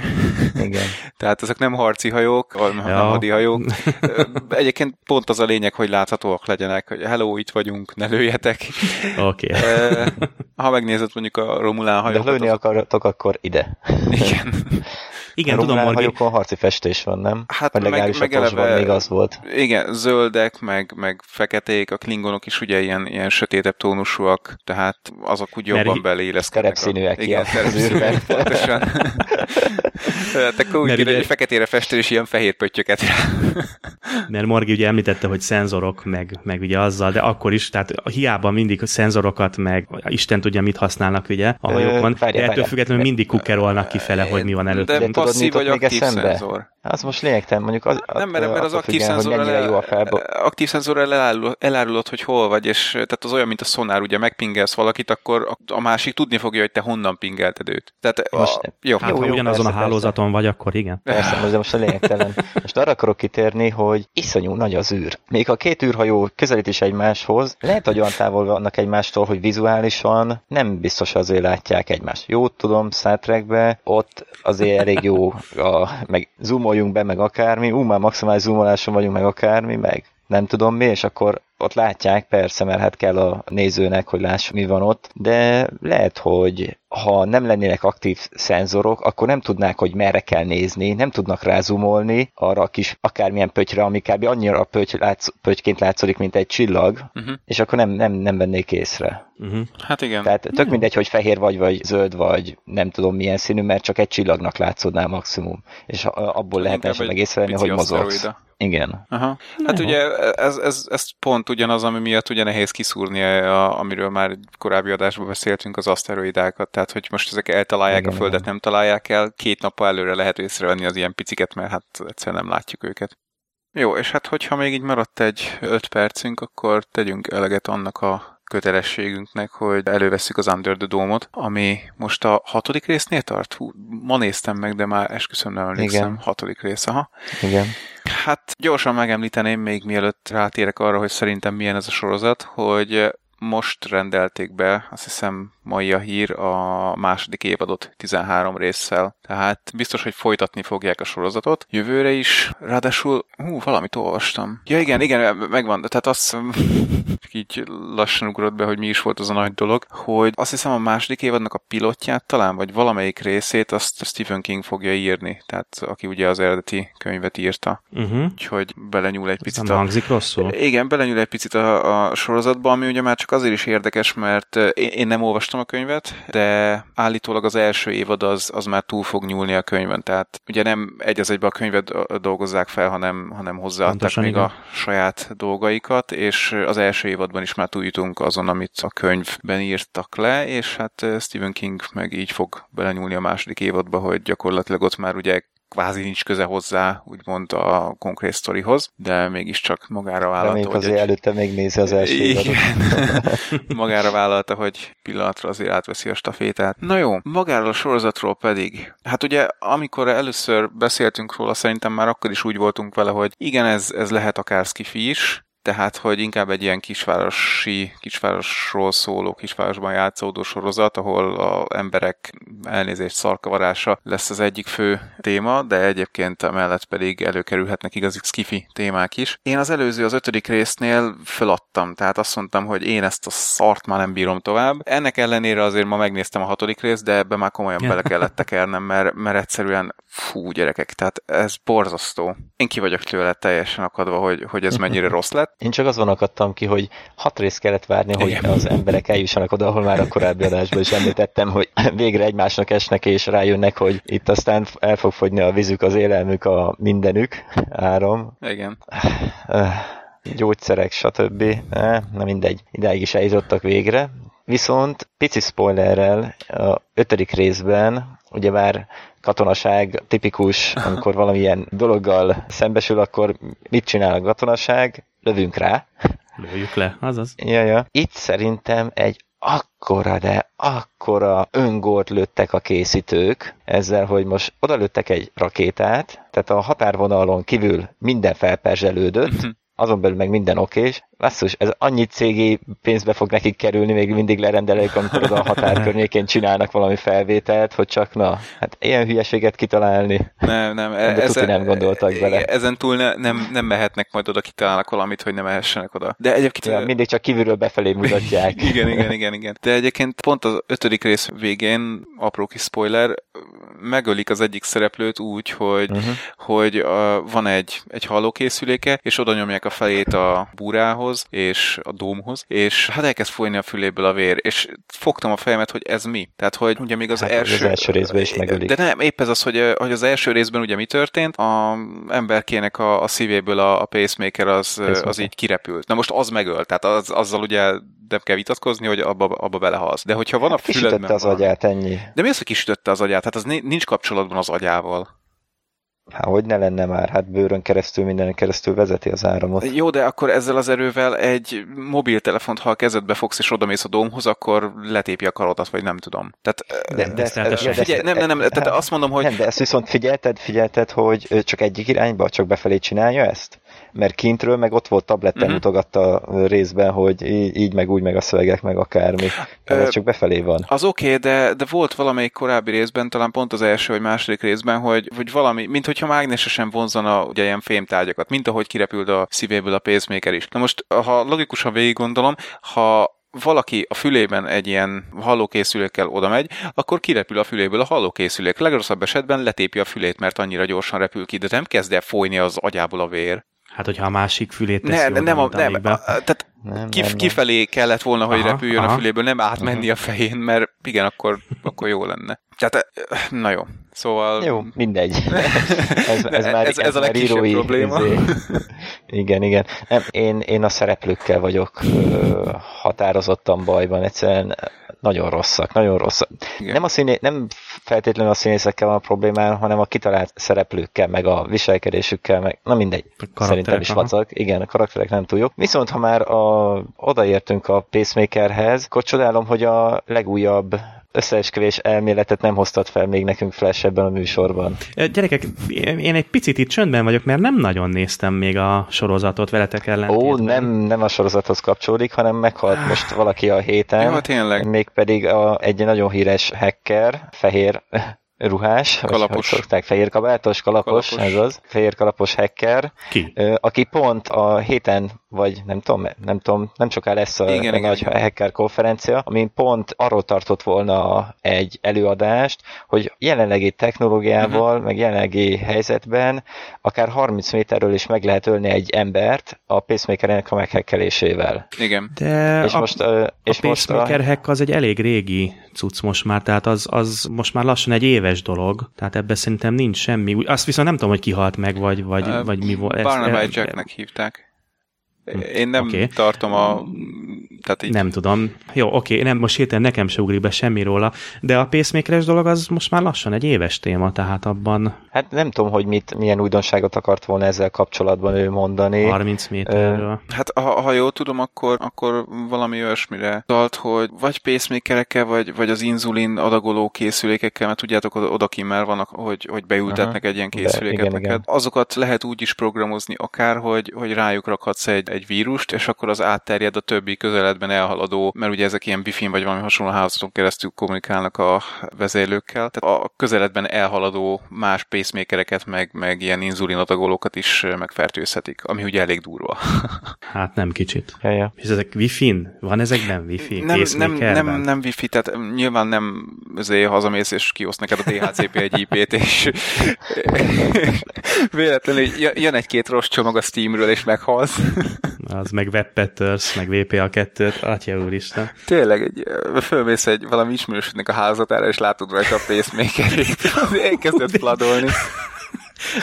Igen. Tehát ezek nem harci hajók, hanem Ja. nem hadi hajók. Ö, Egyébként pont az a lényeg, hogy láthatóak legyenek, hogy hello, itt vagyunk, ne lőjetek. Oké. Okay. Ha megnézed mondjuk a Romulán De hajókat, ha lőni akartok, akkor ide. igen. Igen, a tudom, Morgi. hajókon harci festés van, nem? Hát Vagy meg- legalábbis meg a Tosban eleve- még az volt. Igen, zöldek, meg, meg feketék, a klingonok is ugye ilyen, ilyen sötétebb tónusúak, tehát azok úgy Mert jobban hi- beleilleszkednek. terepszínűek ki Igen, terepszínűek, pontosan. Tehát akkor úgy Mert ugye- hogy feketére festél, és ilyen fehér pöttyöket rá. Mert Morgi ugye említette, hogy szenzorok, meg, meg ugye azzal, de akkor is, tehát hiába mindig szenzorokat, meg Isten tudja, mit használnak ugye a hajókon, de ettől függetlenül mindig kukerolnak kifele, hogy mi van De előtte. Tudod, passzív mit vagy ott még aktív eszembe? szenzor. Az most lényegtelen, mondjuk az, Nem, mert, mert az aktív szenzorral, mennyire jó a el, felbo... aktív szenzorral elárul, elárulod, hogy hol vagy, és tehát az olyan, mint a szonár, ugye megpingelsz valakit, akkor a, másik tudni fogja, hogy te honnan pingelted őt. Tehát Most- a, jó, Hát, Jó, ha jó, ugyanazon persze, a hálózaton vagy, akkor igen. Persze, most, de most a lényegtelen. Most arra akarok kitérni, hogy iszonyú nagy az űr. Még ha a két űrhajó közelít is egymáshoz, lehet, hogy olyan távol vannak egymástól, hogy vizuálisan nem biztos azért látják egymást. Jó, tudom, Star Trekbe, ott azért elég jó, a, meg zoomoljunk be, meg akármi, ú, már maximális zoomoláson vagyunk, meg akármi, meg nem tudom mi, és akkor ott látják, persze, mert hát kell a nézőnek, hogy lássuk, mi van ott, de lehet, hogy ha nem lennének aktív szenzorok, akkor nem tudnák, hogy merre kell nézni, nem tudnak rázumolni arra a kis akármilyen pöttyre, ami kb. annyira pötty, látsz, pöttyként látszik, mint egy csillag, Uh-huh. és akkor nem, nem, nem vennék észre. Uh-huh. Hát igen. Tehát tök mindegy, hogy fehér vagy, vagy zöld, vagy nem tudom milyen színű, mert csak egy csillagnak látszódnál maximum. És abból lehetne esetleg egy észrevenni, hogy mozogsz. aszteroida. Igen. Aha. Hát Jó. ugye ez, ez, ez pont ugyanaz, ami miatt ugye nehéz kiszúrni, a, amiről már korábbi adásban beszéltünk, az aszteroidákat. Tehát, hogy most ezek eltalálják Igen, a Földet, igen. nem találják el, két nappal előre lehet észrevenni az ilyen piciket, mert hát egyszerűen nem látjuk őket. Jó, és hát hogyha még így maradt egy öt percünk, akkor tegyünk eleget annak a kötelességünknek, hogy elővesszük az Under the Dome-ot, ami most a hatodik résznél tart? Hú, ma néztem meg, de már esküszöm nem emlékszem. Igen. Hatodik rész, aha. Igen. Hát gyorsan megemlíteném még mielőtt rátérek arra, hogy szerintem milyen ez a sorozat, hogy most rendelték be, azt hiszem mai a hír, a második évadot 13 résszel. Tehát biztos, hogy folytatni fogják a sorozatot. Jövőre is, ráadásul, hú, valamit olvastam. Ja igen, igen, megvan, tehát azt így lassan ugrott be, hogy mi is volt az a nagy dolog, hogy azt hiszem a második évadnak a pilotját talán, vagy valamelyik részét azt Stephen King fogja írni, tehát aki ugye az eredeti könyvet írta. Uh-huh. Úgyhogy belenyúl egy picit. Nem a... hangzik rosszul? Igen, belenyúl egy picit a, a sorozatba, ami ugye már csak azért is érdekes, mert én, én nem olvastam a könyvet, de állítólag az első évad az, az már túl fog nyúlni a könyvön, tehát ugye nem egy az egybe a könyvet dolgozzák fel, hanem, hanem hozzáadták Pontosan, még igen. a saját dolgaikat, és az első évadban is már túljutunk azon, amit a könyvben írtak le, és hát Stephen King meg így fog belenyúlni a második évadba, hogy gyakorlatilag ott már ugye kvázi nincs köze hozzá, úgymond a konkrét sztorihoz, de mégiscsak magára vállalta, Reméljük hogy azért egy... előtte még nézi az első Igen. magára vállalta, hogy pillanatra azért átveszi a stafétát. Na jó, magáról a sorozatról pedig. Hát ugye, amikor először beszéltünk róla, szerintem már akkor is úgy voltunk vele, hogy igen, ez, ez lehet akár skifi is, tehát hogy inkább egy ilyen kisvárosi, kisvárosról szóló, kisvárosban játszódó sorozat, ahol a emberek elnézést szarkavarása lesz az egyik fő téma, de egyébként emellett pedig előkerülhetnek igazi skifi témák is. Én az előző, az ötödik résznél feladtam, tehát azt mondtam, hogy én ezt a szart már nem bírom tovább. Ennek ellenére azért ma megnéztem a hatodik részt, de ebbe már komolyan bele kellett tekernem, mert, mert egyszerűen fú, gyerekek, tehát ez borzasztó. Én ki vagyok tőle teljesen akadva, hogy, hogy ez mennyire rossz lett. Én csak azon akadtam ki, hogy hat részt kellett várni, hogy Igen. az emberek eljussanak oda, ahol már a korábbi adásban is említettem, hogy végre egymásnak esnek és rájönnek, hogy itt aztán el fog fogyni a vízük, az élelmük, a mindenük, áram. Igen. Gyógyszerek, stb. Na mindegy, idáig is eljutottak végre. Viszont pici spoilerrel a ötödik részben ugye már katonaság tipikus, amikor valamilyen dologgal szembesül, akkor mit csinál a katonaság? Lövünk rá. Lőjük le, azaz. Ja, ja. Itt szerintem egy akkora, de akkora öngót lőttek a készítők, ezzel, hogy most odalőttek egy rakétát, tehát a határvonalon kívül minden felperzselődött, mhm azon belül meg minden okés. Basszus, ez annyi cégi pénzbe fog nekik kerülni, még mindig lerendelik, amikor oda a határ környékén csinálnak valami felvételt, hogy csak na, hát ilyen hülyeséget kitalálni. Nem, nem. De ezen, nem gondoltak bele. Ezen túl ne, nem, nem mehetnek majd oda, kitalálnak valamit, hogy nem mehessenek oda. De egyébként... Ja, mindig csak kívülről befelé mutatják. igen, igen, igen, igen. De egyébként pont az ötödik rész végén, apró kis spoiler, megölik az egyik szereplőt úgy, hogy, uh-huh. hogy uh, van egy, egy hallókészüléke, és oda nyomják a fejét a búrához, és a dómhoz, és hát elkezd folyni a füléből a vér, és fogtam a fejemet, hogy ez mi. Tehát, hogy ugye még az hát, első... Az első részben is megölik. De nem, épp ez az, hogy, hogy az első részben ugye mi történt, a emberkének a, a szívéből a, a pacemaker az, pacemaker. az így kirepült. Na most az megölt, tehát az, azzal ugye nem kell vitatkozni, hogy abba, abba belehalsz. De hogyha van hát, a füledben... az agyát, ennyi. De mi az, hogy kisütötte az agyát? Hát az nincs kapcsolatban az agyával. Hát hogy ne lenne már, hát bőrön keresztül, minden keresztül vezeti az áramot. Jó, de akkor ezzel az erővel egy mobiltelefont, ha a kezedbe fogsz és odamész a domhoz, akkor letépi a karodat, vagy nem tudom. Tehát, de, de, ez, de, figyelj, nem, nem, nem, tehát hát, azt mondom, hogy... Nem, de ezt viszont figyelted, figyelted, hogy csak egyik irányba, csak befelé csinálja ezt? Mert kintről meg ott volt tabletten uh-huh. mutogatta részben, hogy így, így, meg úgy, meg a szövegek, meg akármi. Ö, ez csak befelé van. Az oké, okay, de, de volt valamelyik korábbi részben, talán pont az első vagy második részben, hogy, hogy valami, mint hogyha mágnesesen vonzana ugye ilyen fémtárgyakat, mint ahogy kirepült a szívéből a pacemaker is. Na most, ha logikusan végig gondolom, ha valaki a fülében egy ilyen hallókészülékkel oda megy, akkor kirepül a füléből a hallókészülék. Legrosszabb esetben letépi a fülét, mert annyira gyorsan repül ki, de nem kezd el folyni az agyából a vér. Hát, hogyha a másik fülét teszi ne, nem, a, nem, be. tehát nem, kif, nem, kifelé kellett volna, hogy aha, repüljön aha. a füléből, nem átmenni uh-huh. a fején, mert igen, akkor, akkor jó lenne. Tehát, na jó, szóval... Jó, mindegy. ez, ez, már, ez, ez, ez a legkisebb írói, probléma. Izé. igen, igen. Nem, én, én a szereplőkkel vagyok ö, határozottan bajban, egyszerűen nagyon rosszak, nagyon rosszak. Igen. Nem, a színé, nem feltétlenül a színészekkel van a problémám, hanem a kitalált szereplőkkel, meg a viselkedésükkel, meg na mindegy. Szerintem is vacak. Igen, a karakterek nem túl jók. Viszont ha már a, odaértünk a pacemakerhez, akkor csodálom, hogy a legújabb összeesküvés elméletet nem hoztat fel még nekünk Flash ebben a műsorban. Gyerekek, én egy picit itt csöndben vagyok, mert nem nagyon néztem még a sorozatot veletek ellen. Ó, nem, nem a sorozathoz kapcsolódik, hanem meghalt most valaki a héten. Jó, tényleg. Mégpedig a, egy nagyon híres hacker, fehér ruhás, kalapos. Hogy szokták, fehér kabátos, kalapos, kalapos, ez az, fehér kalapos hacker, Ki? aki pont a héten, vagy nem tudom, nem tudom, nem soká lesz a, igen, a igen, nagy igen. hacker konferencia, amin pont arról tartott volna egy előadást, hogy jelenlegi technológiával, uh-huh. meg jelenlegi helyzetben akár 30 méterről is meg lehet ölni egy embert a pacemakernek a meghekkelésével. Igen. De És a, most, uh, és a most pacemaker a... hack az egy elég régi cucc most már, tehát az, az most már lassan egy éves dolog, tehát ebben szerintem nincs semmi. Azt viszont nem tudom, hogy kihalt meg, vagy, vagy, uh, vagy mi volt. Barnaby Jacknek hívták. Én nem okay. tartom a... Tehát így... Nem tudom. Jó, oké, nem, most hirtelen nekem se ugrik be semmi róla, de a pacemakeres dolog az most már lassan egy éves téma, tehát abban... Hát nem tudom, hogy mit, milyen újdonságot akart volna ezzel kapcsolatban ő mondani. 30 méterről. Hát ha, ha jól tudom, akkor, akkor valami olyasmire talt, hogy vagy pacemakerekkel, vagy, vagy az inzulin adagoló készülékekkel, mert tudjátok, oda, oda már vannak, hogy, hogy beültetnek uh-huh. egy ilyen készüléket igen, igen. Azokat lehet úgy is programozni akár, hogy, hogy rájuk rakhatsz egy egy vírust, és akkor az átterjed a többi közeledben elhaladó, mert ugye ezek ilyen wifi vagy valami hasonló hálózaton keresztül kommunikálnak a vezérlőkkel. Tehát a közeledben elhaladó más pacemakereket, meg, meg ilyen inzulinatagolókat is megfertőzhetik, ami ugye elég durva. Hát nem kicsit. Ja, ja. És ezek wifi-n? Van ezekben wifi? Nem, nem, nem, nem wifi, tehát nyilván nem azért hazamész és kiosz neked a DHCP egy IP-t, és véletlenül jön egy-két rossz csomag a Steamről, és meghalsz. Az meg WebPatters, meg VPA2, atya úristen. Tényleg, egy, fölmész egy valami ismerősödnek a házatára, és látod rajta a pacemakerét. Elkezdett fladolni.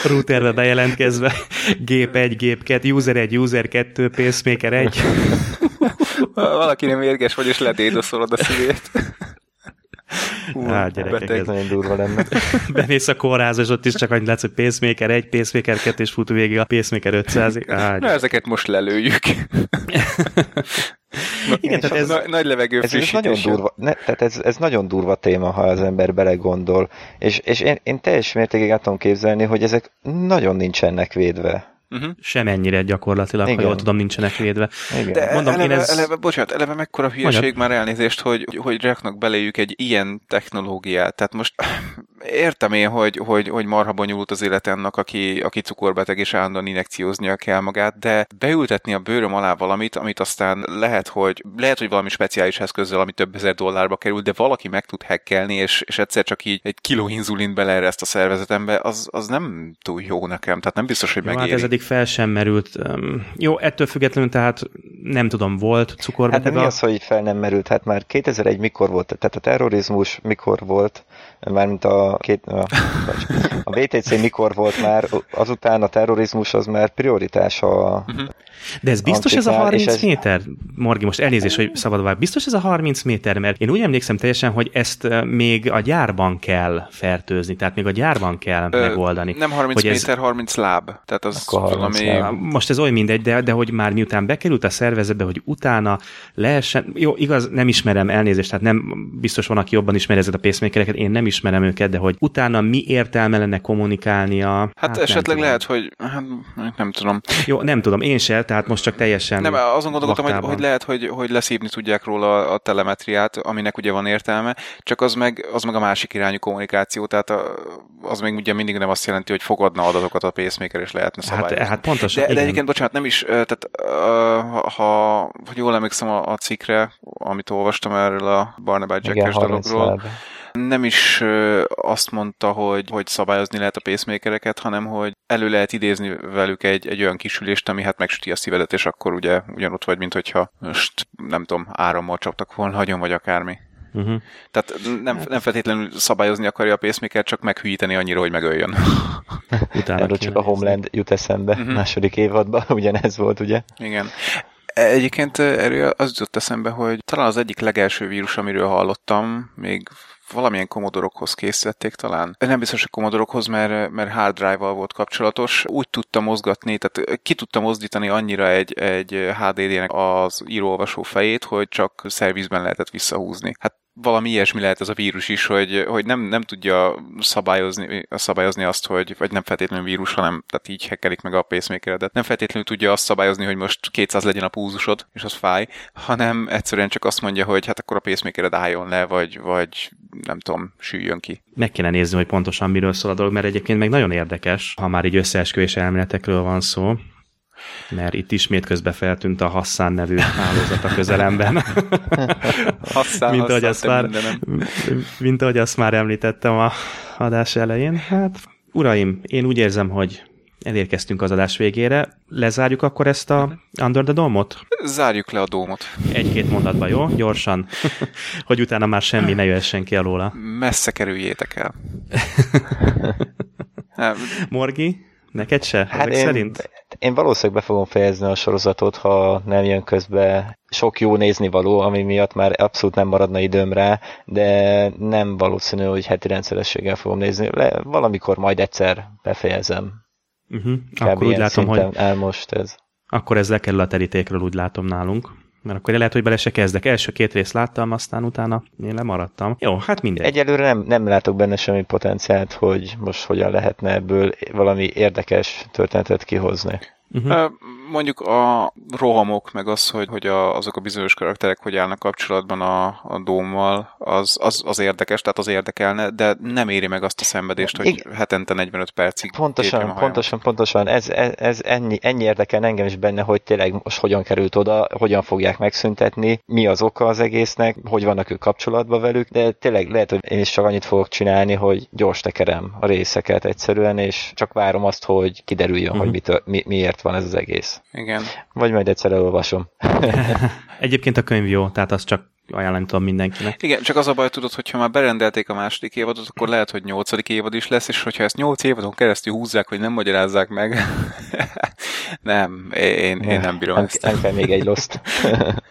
Routerbe bejelentkezve, gép 1, gép 2, user 1, user 2, pacemaker 1. Valaki nem érges vagy, és ledédoszolod a szívét. Hú, hát, gyerekek, ez nagyon durva lenne. Bemész a kórházba, és ott is csak annyit látsz, hogy pacemaker 1, pacemaker 2, és fut végig a pacemaker 500 Na, ezeket most lelőjük. Na, Igen, tehát ez, nagy, nagy levegő ez, ez nagyon durva, ne, tehát ez, ez nagyon durva téma, ha az ember belegondol. És, és én, én teljes mértékig tudom képzelni, hogy ezek nagyon nincsenek védve. Uh-huh. Semennyire gyakorlatilag, Igen. ha jól tudom, nincsenek védve. Igen. De Mondom, eleve, én ez... eleve, bocsánat, eleve mekkora hülyeség Mondjad. már elnézést, hogy, hogy raknak beléjük egy ilyen technológiát. Tehát most értem én, hogy, hogy, hogy marha bonyolult az élet annak, aki, aki cukorbeteg és állandóan injekcióznia kell magát, de beültetni a bőröm alá valamit, amit aztán lehet, hogy lehet, hogy valami speciális eszközzel, ami több ezer dollárba kerül, de valaki meg tud hackelni, és, és egyszer csak így egy kiló inzulin beleereszt a szervezetembe, az, az nem túl jó nekem, tehát nem biztos, hogy jó, megéri. Hát ez eddig fel sem merült. Jó, ettől függetlenül tehát nem tudom, volt cukorbeteg. Hát mi az, hogy fel nem merült? Hát már 2001 mikor volt? Tehát a terrorizmus mikor volt? Mármint a, két, a, a VTC mikor volt már, azután a terrorizmus az már prioritás a... Uh-huh. De ez biztos ez a 30 ez... méter? Morgi, most elnézést, hogy szabad vár. Biztos ez a 30 méter? Mert én úgy emlékszem teljesen, hogy ezt még a gyárban kell fertőzni, tehát még a gyárban kell Ö, megoldani. Nem 30 hogy méter, ez... 30 láb. Tehát az valami... Láb. Most ez olyan mindegy, de, de hogy már miután bekerült a szervezetbe, hogy utána lehessen... Jó, igaz, nem ismerem elnézést, tehát nem biztos van, aki jobban ismeri ezeket a pacemakereket, én nem ismerem őket, de hogy utána mi értelme lenne kommunikálnia? Hát, hát esetleg lehet, hogy hát, nem tudom. Jó, nem tudom, én se, tehát most csak teljesen Nem, azon gondolkodtam, hogy, hogy lehet, hogy, hogy leszívni tudják róla a telemetriát, aminek ugye van értelme, csak az meg, az meg a másik irányú kommunikáció, tehát a, az még ugye mindig nem azt jelenti, hogy fogadna adatokat a pacemaker, és lehetne szabályozni. Hát, hát pontosan. De, de egyébként, bocsánat, nem is, tehát ha, hogy jól emlékszem a, a cikkre, amit olvastam erről a Barnaby Jack-es dologról, nem is azt mondta, hogy, hogy szabályozni lehet a pacemakereket, hanem hogy elő lehet idézni velük egy, egy olyan kisülést, ami hát megsüti a szívedet, és akkor ugye ugyanott vagy, mint hogyha most nem tudom, árammal csaptak volna nagyon, vagy akármi. Uh-huh. Tehát nem, nem feltétlenül szabályozni akarja a pacemaker, csak meghűíteni annyira, hogy megöljön. Utána Erről csak a Homeland jut eszembe uh-huh. második évadban, ugyanez volt, ugye? Igen. Egyébként erről az jutott eszembe, hogy talán az egyik legelső vírus, amiről hallottam, még valamilyen komodorokhoz készítették talán. Nem biztos, hogy komodorokhoz, mert, mert hard drive-val volt kapcsolatos. Úgy tudta mozgatni, tehát ki tudta mozdítani annyira egy, egy HDD-nek az íróolvasó fejét, hogy csak szervizben lehetett visszahúzni. Hát valami ilyesmi lehet ez a vírus is, hogy, hogy nem, nem tudja szabályozni, szabályozni azt, hogy, vagy nem feltétlenül vírus, hanem tehát így hekkelik meg a pacemaker nem feltétlenül tudja azt szabályozni, hogy most 200 legyen a púzusod, és az fáj, hanem egyszerűen csak azt mondja, hogy hát akkor a pacemakered álljon le, vagy, vagy nem tudom, süljön ki. Meg kéne nézni, hogy pontosan miről szól a dolog, mert egyébként meg nagyon érdekes, ha már így összeesküvés elméletekről van szó, mert itt ismét közbe feltűnt a Hassan nevű hálózat a közelemben. Hassan, mint, ahogy azt már, mint ahogy azt már említettem a adás elején. Hát, uraim, én úgy érzem, hogy elérkeztünk az adás végére. Lezárjuk akkor ezt a Under the Dome-ot? Zárjuk le a dómot. Egy-két mondatban, jó? Gyorsan. hogy utána már semmi ne jöhessen ki alóla. Messze kerüljétek el. Morgi, neked se? Hát én, szerint? Én valószínűleg be fogom fejezni a sorozatot, ha nem jön közbe sok jó nézni való, ami miatt már abszolút nem maradna időm rá, de nem valószínű, hogy heti rendszerességgel fogom nézni. Le, valamikor majd egyszer befejezem. Uh-huh. Akkor úgy látom, hogy el most ez. Akkor ez lekerül a terítékről, úgy látom nálunk. Mert akkor lehet, hogy bele se kezdek. Első két részt láttam, aztán utána én lemaradtam. Jó, hát mindegy. Egyelőre nem, nem látok benne semmi potenciált, hogy most hogyan lehetne ebből valami érdekes történetet kihozni. Uh-huh. Mondjuk a rohamok, meg az, hogy, hogy a, azok a bizonyos karakterek hogy állnak kapcsolatban a, a dómmal, az, az, az érdekes, tehát az érdekelne, de nem éri meg azt a szenvedést, hogy Igen. hetente 45 percig Pontosan, pontosan, pontosan. Ez, ez, ez ennyi, ennyi érdekel engem is benne, hogy tényleg most hogyan került oda, hogyan fogják megszüntetni, mi az oka az egésznek, hogy vannak ők kapcsolatban velük, de tényleg lehet, hogy én is csak annyit fogok csinálni, hogy gyors tekerem a részeket egyszerűen, és csak várom azt, hogy kiderüljön, uh-huh. hogy mitől, mi, miért miért van ez az egész. Igen. Vagy majd egyszer elolvasom. Egyébként a könyv jó, tehát azt csak ajánlani tudom mindenkinek. Igen, csak az a baj, tudod, hogyha már berendelték a második évadot, akkor lehet, hogy nyolcadik évad is lesz, és hogyha ezt nyolc évadon keresztül húzzák, hogy nem magyarázzák meg, nem, én, én nem bírom nem, ezt. Nem kell még egy lost.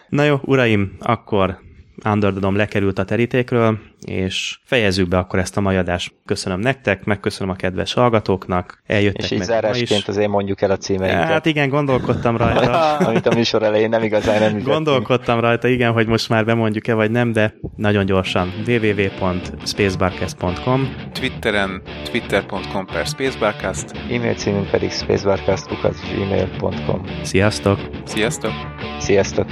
Na jó, uraim, akkor Under the Dome lekerült a terítékről, és fejezzük be akkor ezt a mai adást. Köszönöm nektek, megköszönöm a kedves hallgatóknak, eljöttek És így zárásként azért mondjuk el a címeinket. Hát igen, gondolkodtam rajta. Amit a műsor elején nem igazán nem Gondolkodtam rajta, igen, hogy most már bemondjuk-e vagy nem, de nagyon gyorsan. www.spacebarcast.com Twitteren twitter.com per spacebarcast E-mail címünk pedig spacebarcast.gmail.com Sziasztok! Sziasztok! Sziasztok!